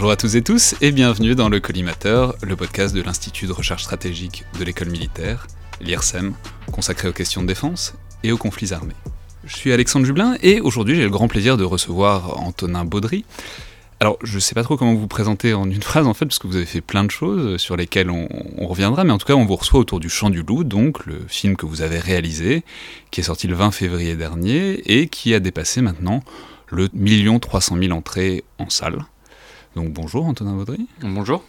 Bonjour à tous et tous et bienvenue dans le Collimateur, le podcast de l'Institut de recherche stratégique de l'école militaire, l'IRSEM, consacré aux questions de défense et aux conflits armés. Je suis Alexandre Jublin et aujourd'hui j'ai le grand plaisir de recevoir Antonin Baudry. Alors, je ne sais pas trop comment vous présenter en une phrase en fait, parce que vous avez fait plein de choses sur lesquelles on, reviendra, mais en tout cas, on vous reçoit autour du Chant du Loup, donc le film que vous avez réalisé, qui est sorti le 20 février dernier et qui a dépassé maintenant le million 300 000 entrées en salle. Donc bonjour Antonin Baudry. Bonjour.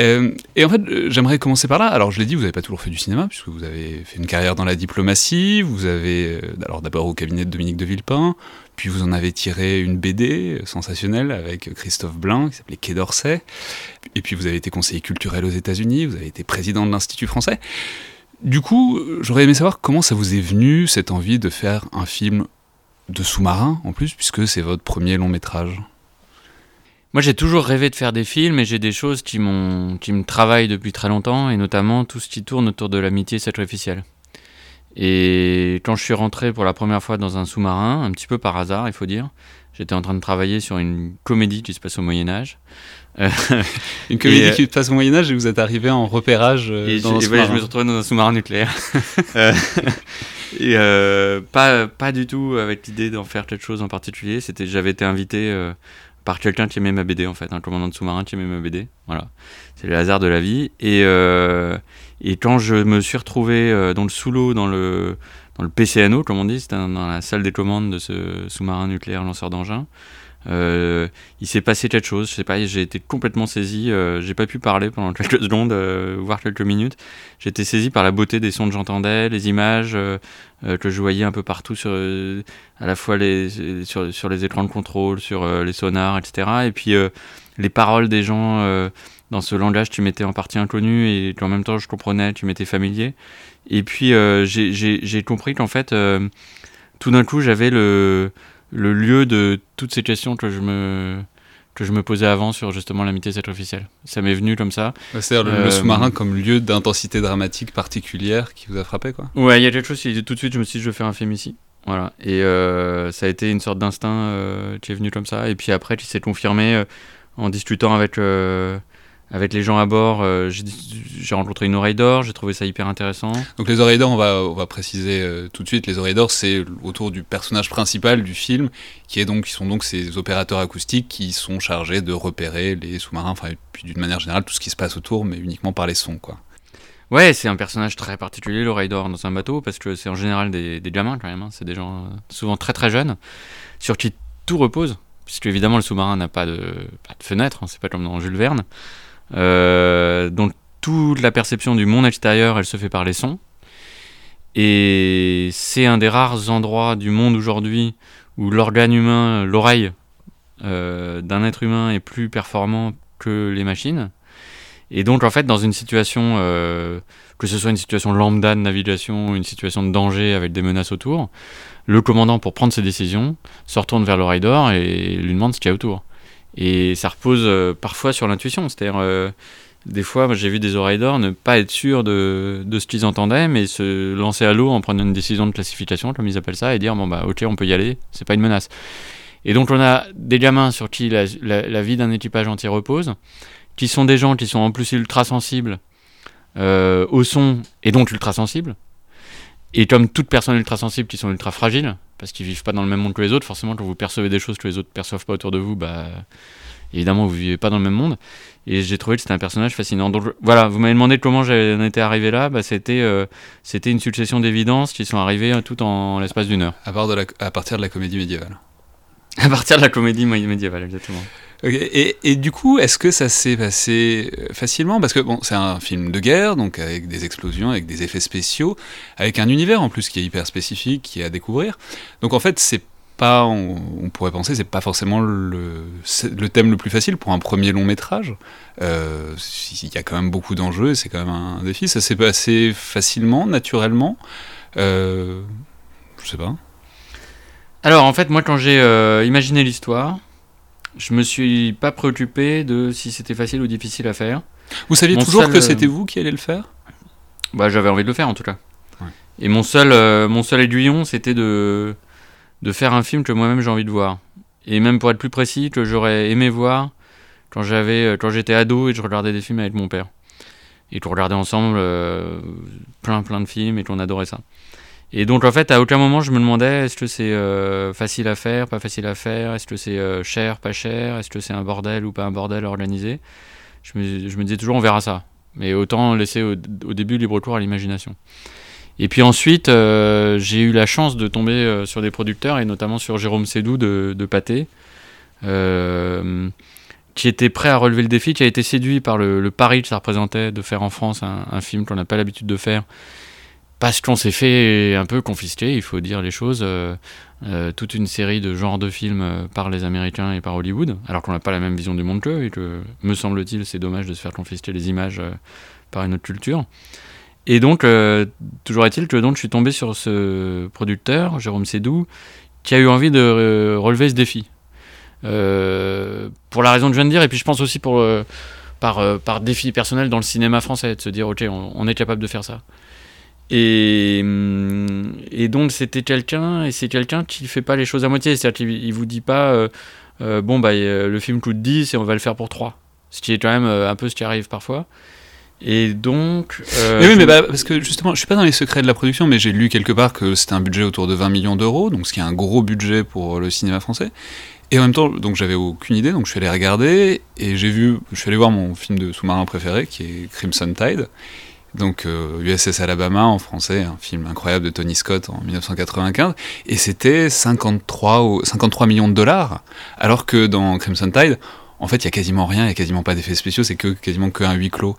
Euh, et en fait, j'aimerais commencer par là. Alors, je l'ai dit, vous n'avez pas toujours fait du cinéma, puisque vous avez fait une carrière dans la diplomatie. Vous avez, euh, alors d'abord au cabinet de Dominique de Villepin, puis vous en avez tiré une BD sensationnelle avec Christophe Blain, qui s'appelait Quai d'Orsay. Et puis vous avez été conseiller culturel aux États-Unis, vous avez été président de l'Institut français. Du coup, j'aurais aimé savoir comment ça vous est venu, cette envie de faire un film de sous-marin, en plus, puisque c'est votre premier long métrage. Moi, j'ai toujours rêvé de faire des films et j'ai des choses qui, qui me travaillent depuis très longtemps, et notamment tout ce qui tourne autour de l'amitié sacrificielle. Et quand je suis rentré pour la première fois dans un sous-marin, un petit peu par hasard, il faut dire, j'étais en train de travailler sur une comédie qui se passe au Moyen Âge. une comédie et, qui se passe au Moyen Âge et vous êtes arrivé en repérage et dans un je me suis retrouvé dans un sous-marin nucléaire. et euh, pas, pas du tout avec l'idée d'en faire quelque chose en particulier. C'était, j'avais été invité euh, par quelqu'un qui aimait ma BD en fait, un commandant de sous-marin qui aimait ma BD. Voilà, c'est le hasard de la vie. Et, euh, et quand je me suis retrouvé euh, dans le sous-l'eau, dans le, dans le PCNO, comme on dit, c'était dans la salle des commandes de ce sous-marin nucléaire lanceur d'engins, euh, il s'est passé quelque chose, je sais pas, j'ai été complètement saisi, euh, j'ai pas pu parler pendant quelques secondes, euh, voire quelques minutes. J'ai été saisi par la beauté des sons que j'entendais, les images euh, que je voyais un peu partout, à la fois sur, les écrans de contrôle, sur les sonars, etc. Et puis les paroles des gens dans ce langage tu m'étais en partie inconnu et qu'en même temps je comprenais, tu m'étais familier. Et puis j'ai compris qu'en fait, tout d'un coup j'avais le le lieu de toutes ces questions que je me que je me posais avant sur justement l'amitié sacrificielle. Ça m'est venu comme ça. C'est-à-dire le, euh, sous-marin comme lieu d'intensité dramatique particulière qui vous a frappé, quoi Ouais, il y a quelque chose qui, tout de suite, je me suis dit, je veux faire un film ici. Voilà. Et euh, ça a été une sorte d'instinct euh, qui est venu comme ça. Et puis après, qui s'est confirmé euh, en discutant avec avec les gens à bord, euh, j'ai rencontré une oreille d'or, j'ai trouvé ça hyper intéressant. Donc les oreilles d'or, on va, on va préciser euh, tout de suite, les oreilles d'or, c'est autour du personnage principal du film, qui, est donc, qui sont donc ces opérateurs acoustiques qui sont chargés de repérer les sous-marins, enfin, puis d'une manière générale, tout ce qui se passe autour, mais uniquement par les sons, quoi. Ouais, c'est un personnage très particulier, l'oreille d'or, dans un bateau, parce que c'est en général des, des gamins, quand même, hein. c'est des gens euh, souvent très très jeunes, sur qui tout repose, puisque évidemment le sous-marin n'a pas de, pas de fenêtre, hein, c'est pas comme dans Jules Verne. Euh, donc toute la perception du monde extérieur, elle se fait par les sons. Et c'est un des rares endroits du monde aujourd'hui où l'organe humain, l'oreille euh, d'un être humain est plus performant que les machines. Et donc en fait dans une situation, euh, que ce soit une situation lambda de navigation une situation de danger avec des menaces autour, le commandant pour prendre ses décisions se retourne vers l'oreille d'or et lui demande ce qu'il y a autour. Et ça repose euh, parfois sur l'intuition. C'est-à-dire, euh, des fois, j'ai vu des oreilles d'or ne pas être sûrs de, ce qu'ils entendaient, mais se lancer à l'eau en prenant une décision de classification, comme ils appellent ça, et dire bon, bah, ok, on peut y aller, c'est pas une menace. Et donc, on a des gamins sur qui la vie d'un équipage entier repose, qui sont des gens qui sont en plus ultra sensibles euh, au son et donc ultra sensibles. Et comme toute personne ultra sensible qui sont ultra fragiles, parce qu'ils vivent pas dans le même monde que les autres. Forcément, quand vous percevez des choses que les autres perçoivent pas autour de vous, bah évidemment vous vivez pas dans le même monde. Et j'ai trouvé que c'était un personnage fascinant. Donc voilà, vous m'avez demandé comment j'en étais arrivé là. Bah, c'était euh, c'était une succession d'évidences qui sont arrivées euh, tout en l'espace d'une heure. À, part de la, à partir de la comédie médiévale. À partir de la comédie médiévale, exactement. Et, du coup, est-ce que ça s'est passé euh, facilement? Parce que bon, c'est un film de guerre, donc avec des explosions, avec des effets spéciaux, avec un univers en plus qui est hyper spécifique, qui est à découvrir. Donc en fait, c'est pas, on, pourrait penser, c'est pas forcément le, le, thème le plus facile pour un premier long métrage. Euh, il y a quand même beaucoup d'enjeux, c'est quand même un défi. Ça s'est passé facilement, naturellement? Euh, je sais pas. Alors en fait, moi quand j'ai euh, imaginé l'histoire, je me suis pas préoccupé de si c'était facile ou difficile à faire. Vous saviez mon toujours seul, que c'était vous qui alliez le faire? Bah j'avais envie de le faire en tout cas. Ouais. Et mon seul, euh, mon seul aiguillon, c'était de, de faire un film que moi-même j'ai envie de voir. Et même pour être plus précis, que j'aurais aimé voir quand j'avais, quand j'étais ado et je regardais des films avec mon père. Et qu'on regardait ensemble plein plein de films et qu'on adorait ça. Et donc en fait, à aucun moment je me demandais est-ce que c'est facile à faire, pas facile à faire, est-ce que c'est cher, pas cher, est-ce que c'est un bordel ou pas un bordel organisé. Je me, disais toujours on verra ça. Mais autant laisser au, début libre cours à l'imagination. Et puis ensuite, euh, j'ai eu la chance de tomber euh, sur des producteurs, et notamment sur Jérôme Sédou de, de Pâté, euh, qui était prêt à relever le défi, qui a été séduit par le, pari que ça représentait de faire en France un, film qu'on n'a pas l'habitude de faire, parce qu'on s'est fait un peu confisquer, il faut dire les choses, toute une série de genres de films par les Américains et par Hollywood, alors qu'on n'a pas la même vision du monde qu'eux, et que, me semble-t-il, c'est dommage de se faire confisquer les images par une autre culture. Et donc, euh, toujours est-il que donc, je suis tombé sur ce producteur, Jérôme Sédou, qui a eu envie de euh, relever ce défi. Euh, pour la raison que je viens de dire, et puis je pense aussi pour, par, par défi personnel dans le cinéma français, de se dire, ok, on, est capable de faire ça. Et, hum, et donc, c'était quelqu'un, et c'est quelqu'un qui fait pas les choses à moitié, c'est-à-dire qu'il vous dit pas, bon, bah, le film coûte 10 et on va le faire pour 3. Ce qui est quand même un peu ce qui arrive parfois. Et donc. Euh, mais oui, mais bah, parce que justement, je suis pas dans les secrets de la production, mais j'ai lu quelque part que c'était un budget autour de 20 millions d'euros, donc ce qui est un gros budget pour le cinéma français. Et en même temps, donc j'avais aucune idée, donc je suis allé regarder et j'ai vu, je suis allé voir mon film de sous-marin préféré qui est Crimson Tide. Donc USS euh, Alabama en français, un film incroyable de Tony Scott en 1995, et c'était 53, 53 millions de dollars, alors que dans Crimson Tide, en fait, il y a quasiment rien, il n'y a quasiment pas d'effets spéciaux, c'est que quasiment qu'un huis clos.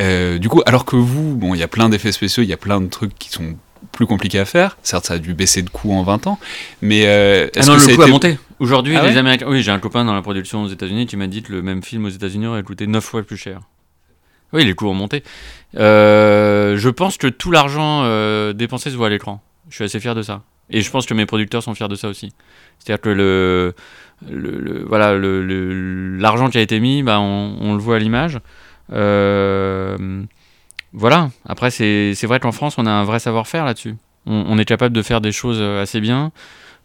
Euh, du coup, alors que vous, bon, il y a plein d'effets spéciaux, il y a plein de trucs qui sont plus compliqués à faire. Certes, ça a dû baisser de coût en 20 ans, mais euh, est-ce ah non, que le coût a monté. Aujourd'hui, ah les Américains. Oui, j'ai un copain dans la production aux États-Unis qui m'a dit que le même film aux États-Unis aurait coûté 9 fois plus cher. Oui, les coûts ont monté. Euh, je pense que tout l'argent dépensé se voit à l'écran. Je suis assez fier de ça. Et je pense que mes producteurs sont fiers de ça aussi. C'est-à-dire que le, voilà, l'argent qui a été mis, bah, on, le voit à l'image. Euh, voilà. Après, c'est vrai qu'en France, on a un vrai savoir-faire là-dessus. on, est capable de faire des choses assez bien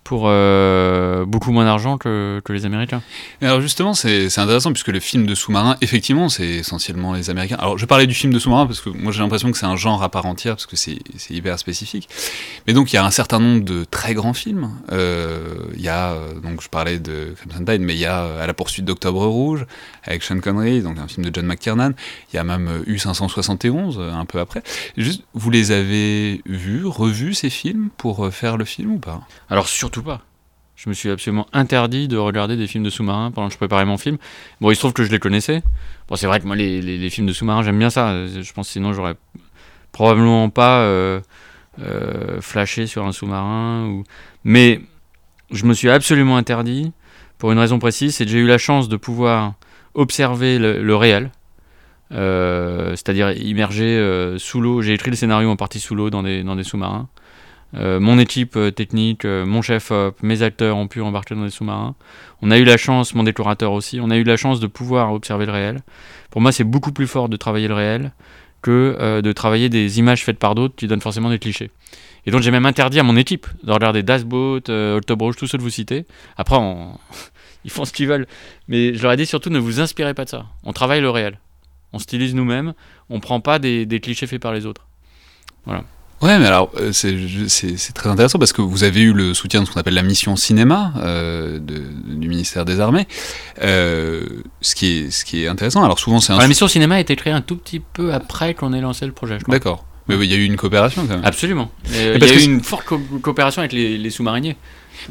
pour euh, beaucoup moins d'argent que, que, les Américains. alors justement, c'est intéressant puisque le film de sous-marin, effectivement, c'est essentiellement les Américains. Alors je parlais du film de sous-marin parce que moi j'ai l'impression que c'est un genre à part entière parce que c'est hyper spécifique. Mais donc il y a un certain nombre de très grands films. Euh, il y a, euh, donc je parlais de Crimson Tide, mais il y a À la poursuite d'Octobre Rouge avec Sean Connery, donc un film de John McTiernan. Il y a même U571 un peu après. Juste, vous les avez vus, revus ces films pour faire le film ou pas? Alors surtout pas. Je me suis absolument interdit de regarder des films de sous-marins pendant que je préparais mon film. Bon, il se trouve que je les connaissais. Bon, c'est vrai que moi, les, films de sous-marins, j'aime bien ça. Je pense que sinon, j'aurais probablement pas euh, euh, flashé sur un sous-marin. Ou... Mais je me suis absolument interdit pour une raison précise c'est que j'ai eu la chance de pouvoir observer le, réel. Euh, c'est-à-dire immerger sous l'eau. J'ai écrit le scénario en partie sous l'eau dans des sous-marins. Euh, mon équipe euh, technique, euh, mon chef mes acteurs ont pu embarquer dans des sous-marins. On a eu la chance, mon décorateur aussi, on a eu la chance de pouvoir observer le réel. Pour moi, c'est beaucoup plus fort de travailler le réel que de travailler des images faites par d'autres qui donnent forcément des clichés. Et donc j'ai même interdit à mon équipe de regarder Das Boat, euh, Rouge, tous ceux que vous citez. Après, ils font ce qu'ils veulent. Mais je leur ai dit surtout ne vous inspirez pas de ça. On travaille le réel. On stylise nous-mêmes. On prend pas des, des clichés faits par les autres. Voilà. Ouais, mais alors euh, c'est très intéressant parce que vous avez eu le soutien de ce qu'on appelle la mission cinéma euh, de, du ministère des Armées, euh, ce, qui est, ce qui est intéressant. Alors souvent c'est La mission cinéma a été créée un tout petit peu après qu'on ait lancé le projet. D'accord. Mais il y a eu une coopération quand même. Absolument. il y a eu une forte coopération avec les, les sous-mariniers.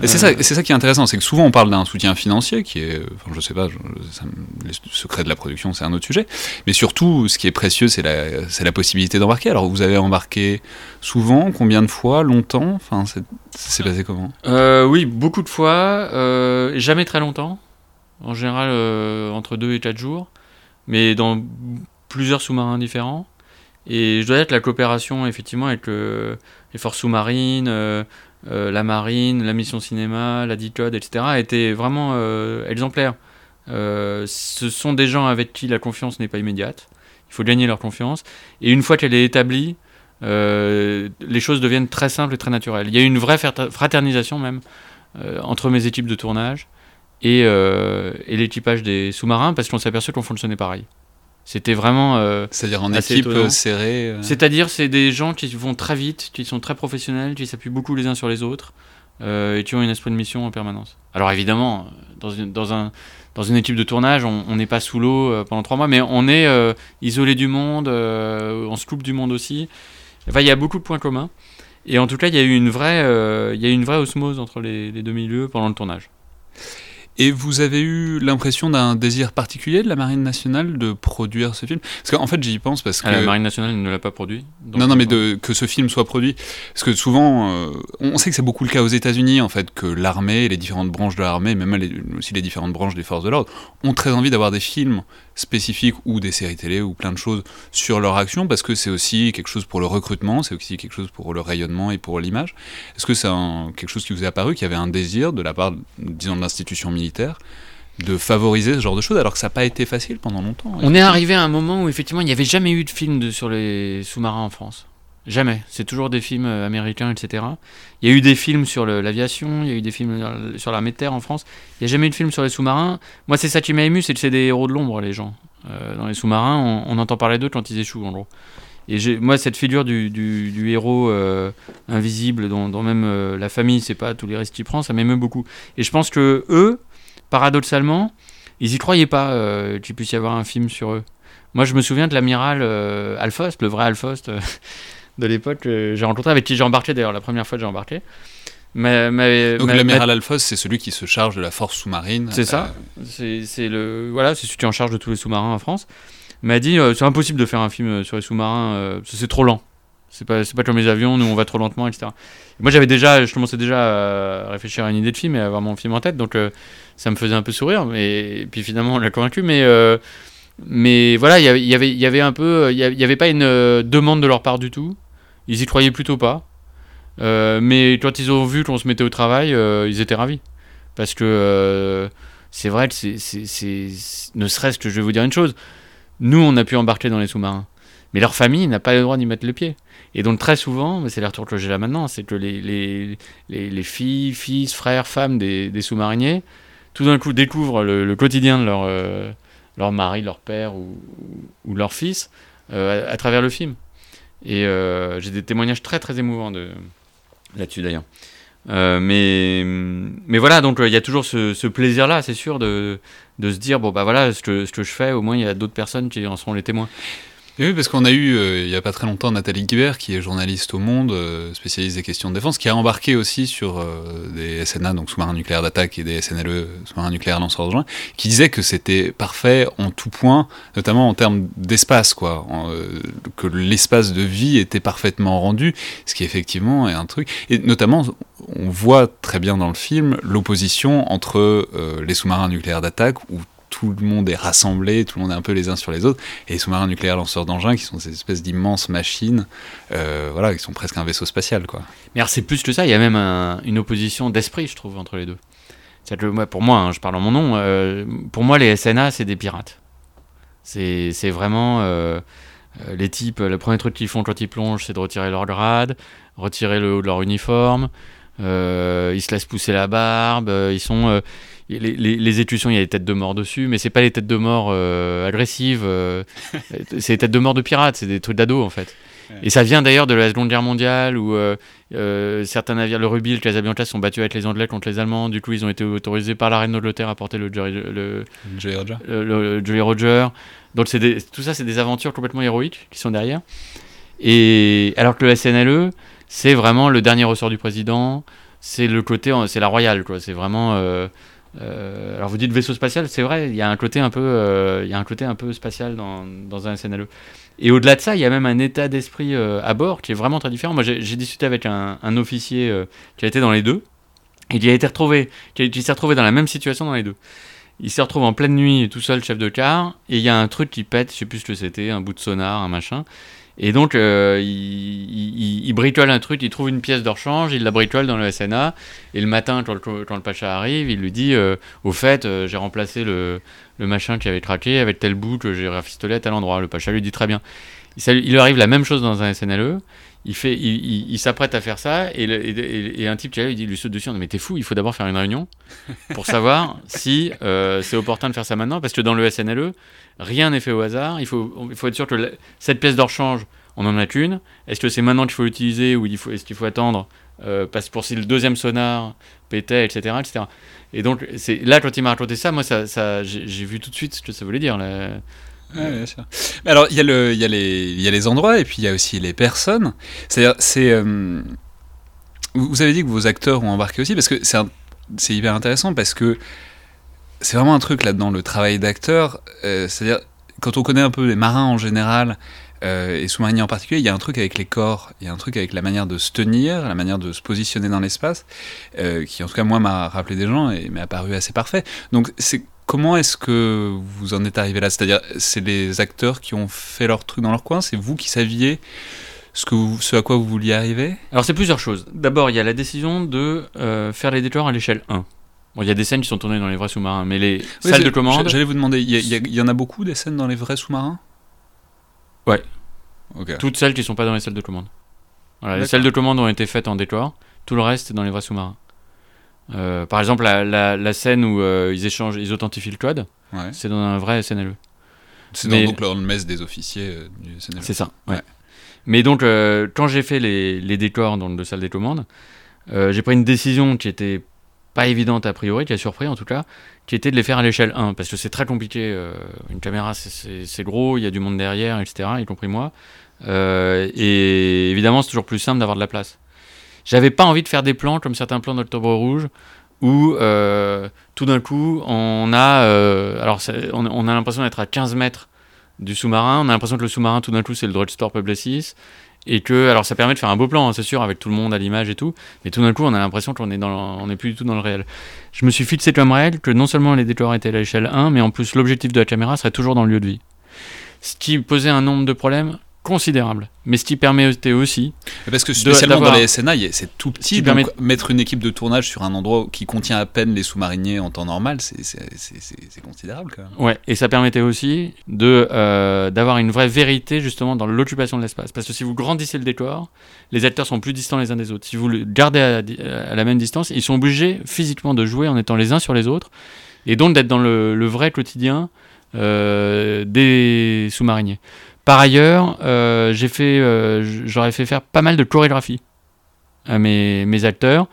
C'est ça, ça, qui est intéressant, c'est que souvent on parle d'un soutien financier qui est, enfin, je sais pas, le secret de la production c'est un autre sujet, mais surtout ce qui est précieux c'est la, la possibilité d'embarquer. Alors vous avez embarqué souvent, combien de fois, longtemps? Enfin, c'est passé comment? Euh, Oui, beaucoup de fois, euh, jamais très longtemps, en général euh, entre 2 et 4 jours, mais dans plusieurs sous-marins différents. Et je dois dire que la coopération effectivement avec les forces sous-marines, euh, la marine, la mission cinéma, la DICODE, etc., a été vraiment euh, exemplaire. Euh, ce sont des gens avec qui la confiance n'est pas immédiate. Il faut gagner leur confiance. Et une fois qu'elle est établie, les choses deviennent très simples et très naturelles. Il y a eu une vraie fraternisation même entre mes équipes de tournage euh, et l'équipage des sous-marins parce qu'on s'est aperçu qu'on fonctionnait pareil. C'était vraiment. euh, C'est-à-dire en Assez équipe étonnant. serrée. euh, C'est-à-dire, c'est des gens qui vont très vite, qui sont très professionnels, qui s'appuient beaucoup les uns sur les autres euh, et qui ont un esprit de mission en permanence. Alors évidemment, dans une, dans un, dans une équipe de tournage, on on n'est pas sous l'eau euh, pendant trois mois, mais on est euh, isolé du monde, euh, on se coupe du monde aussi. Enfin, il y a beaucoup de points communs. Et en tout cas, il y a eu une vraie, euh, il y a eu une vraie osmose entre les, les deux milieux pendant le tournage. Et vous avez eu l'impression d'un désir particulier de la Marine nationale de produire ce film? Parce qu'en fait, j'y pense parce que. Ah, la Marine nationale ne l'a pas produit. non, non, mais de, que ce film soit produit. Parce que souvent, euh, on sait que c'est beaucoup le cas aux États-Unis, en fait, que l'armée, les différentes branches de l'armée, même les- aussi les différentes branches des forces de l'ordre, ont très envie d'avoir des films spécifiques ou des séries télé ou plein de choses sur leur action, parce que c'est aussi quelque chose pour le recrutement, c'est aussi quelque chose pour le rayonnement et pour l'image. Est-ce que c'est quelque chose qui vous est apparu, qu'il y avait un désir de la part, disons, de l'institution militaire de favoriser ce genre de choses, alors que ça n'a pas été facile pendant longtemps? On est arrivé à un moment où effectivement il n'y avait jamais eu de film sur les sous-marins en France. Jamais. C'est toujours des films euh, américains, etc. Il y a eu des films sur l'aviation, il y a eu des films euh, sur l'armée de terre en France. Il n'y a jamais eu de film sur les sous-marins. Moi, c'est ça qui m'a ému, c'est que c'est des héros de l'ombre, les gens. Euh, dans les sous-marins, on, entend parler d'eux quand ils échouent, en gros. Et moi, cette figure du, héros invisible, dont, même la famille, c'est pas tous les risques qu'il prend, ça m'émeut beaucoup. Et je pense que eux, paradoxalement, ils y croyaient pas qu'il puisse y avoir un film sur eux. Moi, je me souviens de l'amiral Alphost, le vrai Alphost de l'époque, euh, j'ai rencontré, avec qui j'ai embarqué d'ailleurs, la première fois que j'ai embarqué. m'a- m'a- Donc l'amiral Alphonse, c'est celui qui se charge de la force sous-marine. C'est ça. C'est c'est le voilà, c'est celui qui est en charge de tous les sous-marins en France. M'a dit euh, c'est impossible de faire un film euh, sur les sous-marins, euh, c'est trop lent. C'est pas c'est pas comme les avions, nous on va trop lentement, etc. Moi j'avais déjà, je commençais déjà à réfléchir à une idée de film et à avoir mon film en tête, donc euh, ça me faisait un peu sourire. Mais et puis finalement on l'a convaincu, mais euh, mais voilà, il y avait- il y avait il y avait un peu, il y avait- pas une euh, demande de leur part du tout. Ils y croyaient plutôt pas. Euh, mais quand ils ont vu qu'on se mettait au travail, euh, ils étaient ravis. Parce que euh, c'est vrai que c'est, Ne serait-ce que je vais vous dire une chose. Nous, on a pu embarquer dans les sous-marins. Mais leur famille n'a pas le droit d'y mettre le pied. Et donc, très souvent, c'est les retours que j'ai là maintenant, c'est que les, les, les, les filles, fils, frères, femmes des, sous-mariniers, tout d'un coup découvrent le, quotidien de leur, leur mari, leur père ou, ou leur fils à travers le film. Et euh, j'ai des témoignages très très émouvants de, là-dessus d'ailleurs. Euh, mais, mais voilà, donc euh, il y a toujours ce, ce plaisir-là, c'est sûr, de, de se dire bon, bah voilà, ce que, ce que je fais, au moins il y a d'autres personnes qui en seront les témoins. Oui, parce qu'on a eu, euh, il n'y a pas très longtemps, Nathalie Guibert, qui est journaliste au Monde, euh, spécialiste des questions de défense, qui a embarqué aussi sur euh, des SNA, donc sous-marins nucléaires d'attaque, et des SNLE, sous-marins nucléaires lanceurs d'engins, qui disait que c'était parfait en tout point, notamment en termes d'espace, quoi, que l'espace de vie était parfaitement rendu, ce qui effectivement est un truc. Et notamment, on voit très bien dans le film l'opposition entre les sous-marins nucléaires d'attaque, où tout le monde est rassemblé, tout le monde est un peu les uns sur les autres, et les sous-marins nucléaires lanceurs d'engins qui sont ces espèces d'immenses machines, euh, voilà, qui sont presque un vaisseau spatial, quoi. Mais alors c'est plus que ça, il y a même un- une opposition d'esprit, je trouve, entre les deux. Que pour moi, hein, je parle en mon nom, euh, pour moi les SNA c'est des pirates. C'est vraiment euh, les types, le premier truc qu'ils font quand ils plongent c'est de retirer leur grade, retirer le haut de leur uniforme, ils se laissent pousser la barbe, ils sont... les, les, les étudiants, il y a des têtes de mort dessus, mais c'est pas les têtes de mort euh, agressives, euh, c'est les têtes de mort de pirates, c'est des trucs d'ado en fait. Et ça vient d'ailleurs de la Seconde Guerre mondiale où euh, certains navires, le Rubis, le Casablanca, sont battus avec les Anglais contre les Allemands. Du coup, ils ont été autorisés par la reine d'Angleterre à porter le, Jolly- le, Jolly Roger. le- le Jolly Roger. Donc des- tout ça, c'est des aventures complètement héroïques qui sont derrière. Et alors que le SNLE, c'est vraiment le dernier ressort du président. C'est le côté, c'est la royale, quoi. C'est vraiment. Euh, alors vous dites vaisseau spatial, c'est vrai. Il y a un côté un peu, euh, il y a un côté un peu spatial dans, dans un SNLE. Et au-delà de ça, il y a même un état d'esprit euh, à bord qui est vraiment très différent. Moi, j'ai discuté avec un, officier qui a été dans les deux, et qui a été retrouvé, qui, s'est retrouvé dans la même situation dans les deux. Il s'est retrouvé en pleine nuit, tout seul, chef de car, et il y a un truc qui pète, je sais plus ce que c'était, un bout de sonar, un machin. Et donc, euh, il, il- un truc, il trouve une pièce de rechange, il la bricole dans le SNA, et le matin, quand le, quand le Pacha arrive, il lui dit euh, Au fait, euh, j'ai remplacé le, le machin qui avait craqué avec tel bout que j'ai rafistolé à tel endroit. Le Pacha lui dit Très bien. Il, lui arrive la même chose dans un SNLE. Il, fait, il, il, s'apprête à faire ça et, le, et, et, un type qui il dit, lui saute dessus, mais t'es fou, il faut d'abord faire une réunion pour savoir si euh, c'est opportun de faire ça maintenant, parce que dans le SNLE, rien n'est fait au hasard. Il faut, il faut être sûr que cette pièce d'or change, on en a qu'une. Est-ce que c'est maintenant qu'il faut l'utiliser ou il faut, est-ce qu'il faut attendre euh, parce pour si le deuxième sonar pétait, etc., etc. Et donc, c'est là quand il m'a raconté ça, moi, ça, ça j'ai vu tout de suite ce que ça voulait dire. Alors, il y, a les, endroits et puis il y a aussi les personnes. C'est-à-dire, c'est. Euh, vous avez dit que vos acteurs ont embarqué aussi parce que c'est, hyper intéressant parce que c'est vraiment un truc là-dedans, le travail d'acteur. Euh, c'est-à-dire, quand on connaît un peu les marins en général euh, et sous-mariniers en particulier, il y a un truc avec les corps, il y a un truc avec la manière de se tenir, la manière de se positionner dans l'espace, qui en tout cas, moi, m'a rappelé des gens et m'est apparu assez parfait. Donc, c'est Comment est-ce que vous en êtes arrivé là? C'est-à-dire, c'est les acteurs qui ont fait leur truc dans leur coin? C'est vous qui saviez ce, que ce à quoi vous vouliez arriver? Alors, c'est plusieurs choses. D'abord, il y a la décision de euh, faire les décors à l'échelle 1. Bon, il y a des scènes qui sont tournées dans les vrais sous-marins, mais les salles de commande. J'allais vous demander, il y, y, en a beaucoup des scènes dans les vrais sous-marins? Ouais. Toutes celles qui ne sont pas dans les salles de commande. Voilà, les salles de commande ont été faites en décor, tout le reste est dans les vrais sous-marins. Euh, par exemple, la, la, scène où euh, ils échangent, ils authentifient le code, c'est dans un vrai SNLE. C'est dans donc, le messe des officiers euh, du SNLE. C'est ça, ouais. Mais donc, quand j'ai fait les, les, décors dans le salle des commandes, j'ai pris une décision qui était pas évidente a priori, qui a surpris en tout cas, qui était de les faire à l'échelle 1, parce que c'est très compliqué. une caméra, c'est gros, il y a du monde derrière, etc., y compris moi. et évidemment, c'est toujours plus simple d'avoir de la place. J'avais pas envie de faire des plans comme certains plans d'Octobre Rouge où euh, tout d'un coup on a, euh, alors on, a l'impression d'être à 15 mètres du sous-marin, on a l'impression que le sous-marin tout d'un coup c'est le Drugstore Publicis et que alors ça permet de faire un beau plan, hein, c'est sûr, avec tout le monde à l'image et tout, mais tout d'un coup on a l'impression qu'on est dans, on est plus du tout dans le réel. Je me suis fixé comme règle que non seulement les décors étaient à l'échelle 1, mais en plus l'objectif de la caméra serait toujours dans le lieu de vie. Ce qui posait un nombre de problèmes considérable. Mais ce qui permettait aussi. Parce que spécialement dans les SNA, c'est tout petit. Donc mettre une équipe de tournage sur un endroit qui contient à peine les sous-mariniers en temps normal, c'est considérable quand même. Ouais, et ça permettait aussi euh, d'avoir une vraie vérité justement dans l'occupation de l'espace. Parce que si vous grandissez le décor, les acteurs sont plus distants les uns des autres. Si vous le gardez à, la même distance, ils sont obligés physiquement de jouer en étant les uns sur les autres et donc d'être dans le, vrai quotidien euh, des sous-mariniers. Par ailleurs, euh, j'ai fait, euh, j'aurais fait faire pas mal de chorégraphie à mes, acteurs.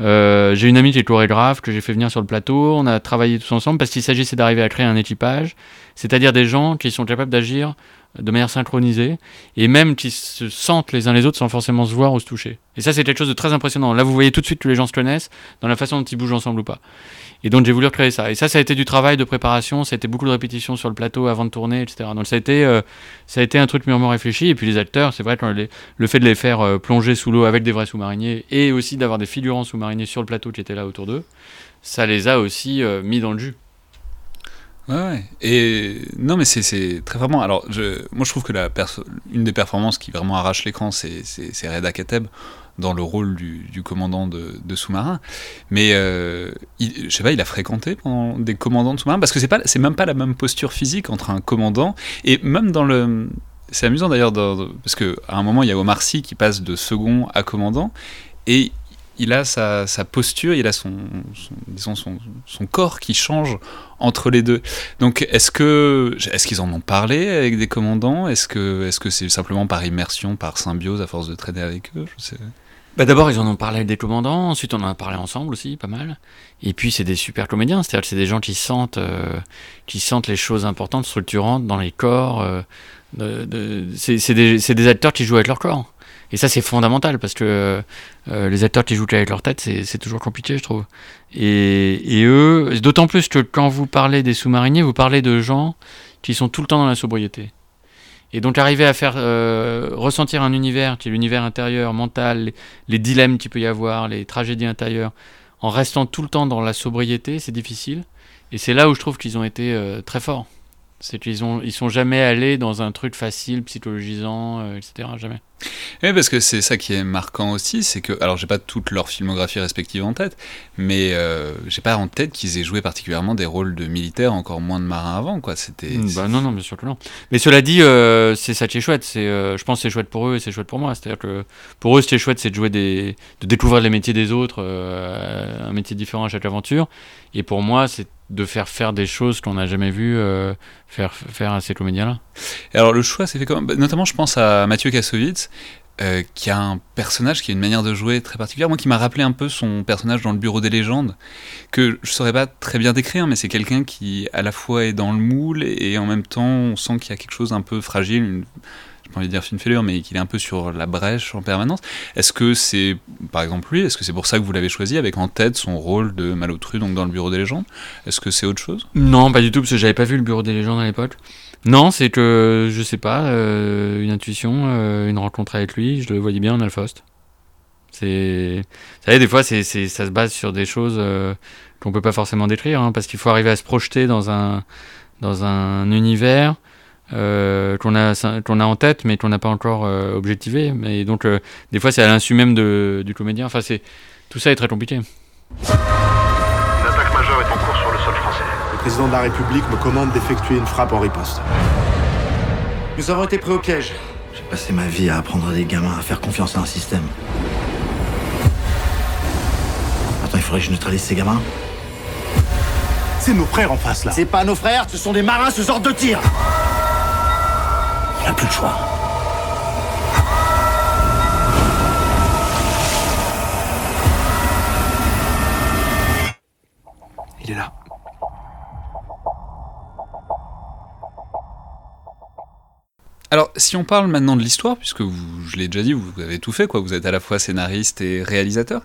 Euh, j'ai une amie qui est chorégraphe que j'ai fait venir sur le plateau. On a travaillé tous ensemble parce qu'il s'agissait d'arriver à créer un équipage, c'est-à-dire des gens qui sont capables d'agir de manière synchronisée et même qui se sentent les uns les autres sans forcément se voir ou se toucher. Et ça, c'est quelque chose de très impressionnant. Là, vous voyez tout de suite que les gens se connaissent dans la façon dont ils bougent ensemble ou pas. Et donc j'ai voulu recréer ça. Et ça, ça a été du travail de préparation, ça a été beaucoup de répétitions sur le plateau avant de tourner, etc. Donc ça a été, euh, ça a été un truc mûrement réfléchi. Et puis les acteurs, c'est vrai que le fait de les faire euh, plonger sous l'eau avec des vrais sous-mariniers et aussi d'avoir des figurants sous-mariniers sur le plateau qui étaient là autour d'eux, ça les a aussi euh, mis dans le jus. Ouais, ouais. Et non, mais c'est très vraiment. Alors, moi, je trouve que la une des performances qui vraiment arrache l'écran, c'est Reda Kateb dans le rôle du, commandant de, sous-marin. Mais euh, je sais pas, il a fréquenté pendant des commandants de sous-marin? Parce que c'est pas, même pas la même posture physique entre un commandant et même dans le. C'est amusant d'ailleurs parce que à un moment il y a Omar Sy qui passe de second à commandant et il a sa, posture, il a son, disons son, son, corps qui change entre les deux. Donc est-ce que est-ce qu'ils en ont parlé avec des commandants? Est-ce que est-ce que c'est simplement par immersion, par symbiose à force de traîner avec eux? Je sais. Bah d'abord, ils en ont parlé avec des commandants, ensuite on en a parlé ensemble aussi, pas mal. Et puis c'est des super comédiens, c'est-à-dire que c'est des gens qui sentent, euh, qui sentent les choses importantes, structurantes dans les corps. Euh, c'est des, acteurs qui jouent avec leur corps. Et ça c'est fondamental parce que euh, les acteurs qui jouent avec leur tête, c'est toujours compliqué, je trouve. Et, eux, d'autant plus que quand vous parlez des sous-mariniers, vous parlez de gens qui sont tout le temps dans la sobriété. Et donc arriver à faire euh, ressentir un univers qui est l'univers intérieur, mental, les, dilemmes qu'il peut y avoir, les tragédies intérieures, en restant tout le temps dans la sobriété, c'est difficile. Et c'est là où je trouve qu'ils ont été euh, très forts. C'est qu'ils ont, ils sont jamais allés dans un truc facile, psychologisant, euh, etc. Jamais. Oui, parce que c'est ça qui est marquant aussi, c'est que, alors j'ai pas toute leur filmographie respective en tête, mais euh, j'ai pas en tête qu'ils aient joué particulièrement des rôles de militaires, encore moins de marins avant, quoi. C'était. Mm, bah non, non, bien sûr que non. Mais cela dit, euh, c'est ça qui est chouette. C'est, euh, je pense que c'est chouette pour eux et c'est chouette pour moi. C'est-à-dire que pour eux, ce qui est chouette, c'est de jouer des, de découvrir les métiers des autres, un métier différent à chaque aventure. Et pour moi, c'est de faire faire des choses qu'on n'a jamais vues euh, faire faire à ces comédiens-là. Alors le choix s'est fait comment Bah, Notamment, je pense à Mathieu Kassovitz, euh, qui a un personnage qui a une manière de jouer très particulière. Moi, qui m'a rappelé un peu son personnage dans le Bureau des légendes, que je saurais pas très bien décrire, mais c'est quelqu'un qui à la fois est dans le moule et en même temps, on sent qu'il y a quelque chose un peu fragile. J'ai pas envie de dire une fêlure, mais qu'il est un peu sur la brèche en permanence. Est-ce que c'est, par exemple lui, est-ce que c'est pour ça que vous l'avez choisi, avec en tête son rôle de Malotru, donc dans le Bureau des légendes? Est-ce que c'est autre chose? Non, pas du tout, parce que j'avais pas vu le Bureau des légendes à l'époque. Non, c'est que, je sais pas, euh, une intuition, euh, une rencontre avec lui, je le voyais bien en Alphost. C'est. Vous savez, des fois, c'est, ça se base sur des choses euh, qu'on peut pas forcément décrire, hein, parce qu'il faut arriver à se projeter dans un, dans un univers euh, qu'on, a, qu'on a en tête, mais qu'on n'a pas encore euh, objectivé. Mais donc, euh, des fois, c'est à l'insu même de, du comédien. Enfin, c'est, tout ça est très compliqué. Une attaque majeure est en cours sur le sol français. Le président de la République me commande d'effectuer une frappe en riposte. Nous avons été pris au piège. J'ai passé ma vie à apprendre à des gamins à faire confiance à un système. Maintenant, il faudrait que je neutralise ces gamins. C'est nos frères en face là. C'est pas nos frères, ce sont des marins sous ordre de tir. On n'a plus le choix. Il est là. Alors, si on parle maintenant de l'histoire, puisque vous, je l'ai déjà dit, vous avez tout fait, quoi. Vous êtes à la fois scénariste et réalisateur.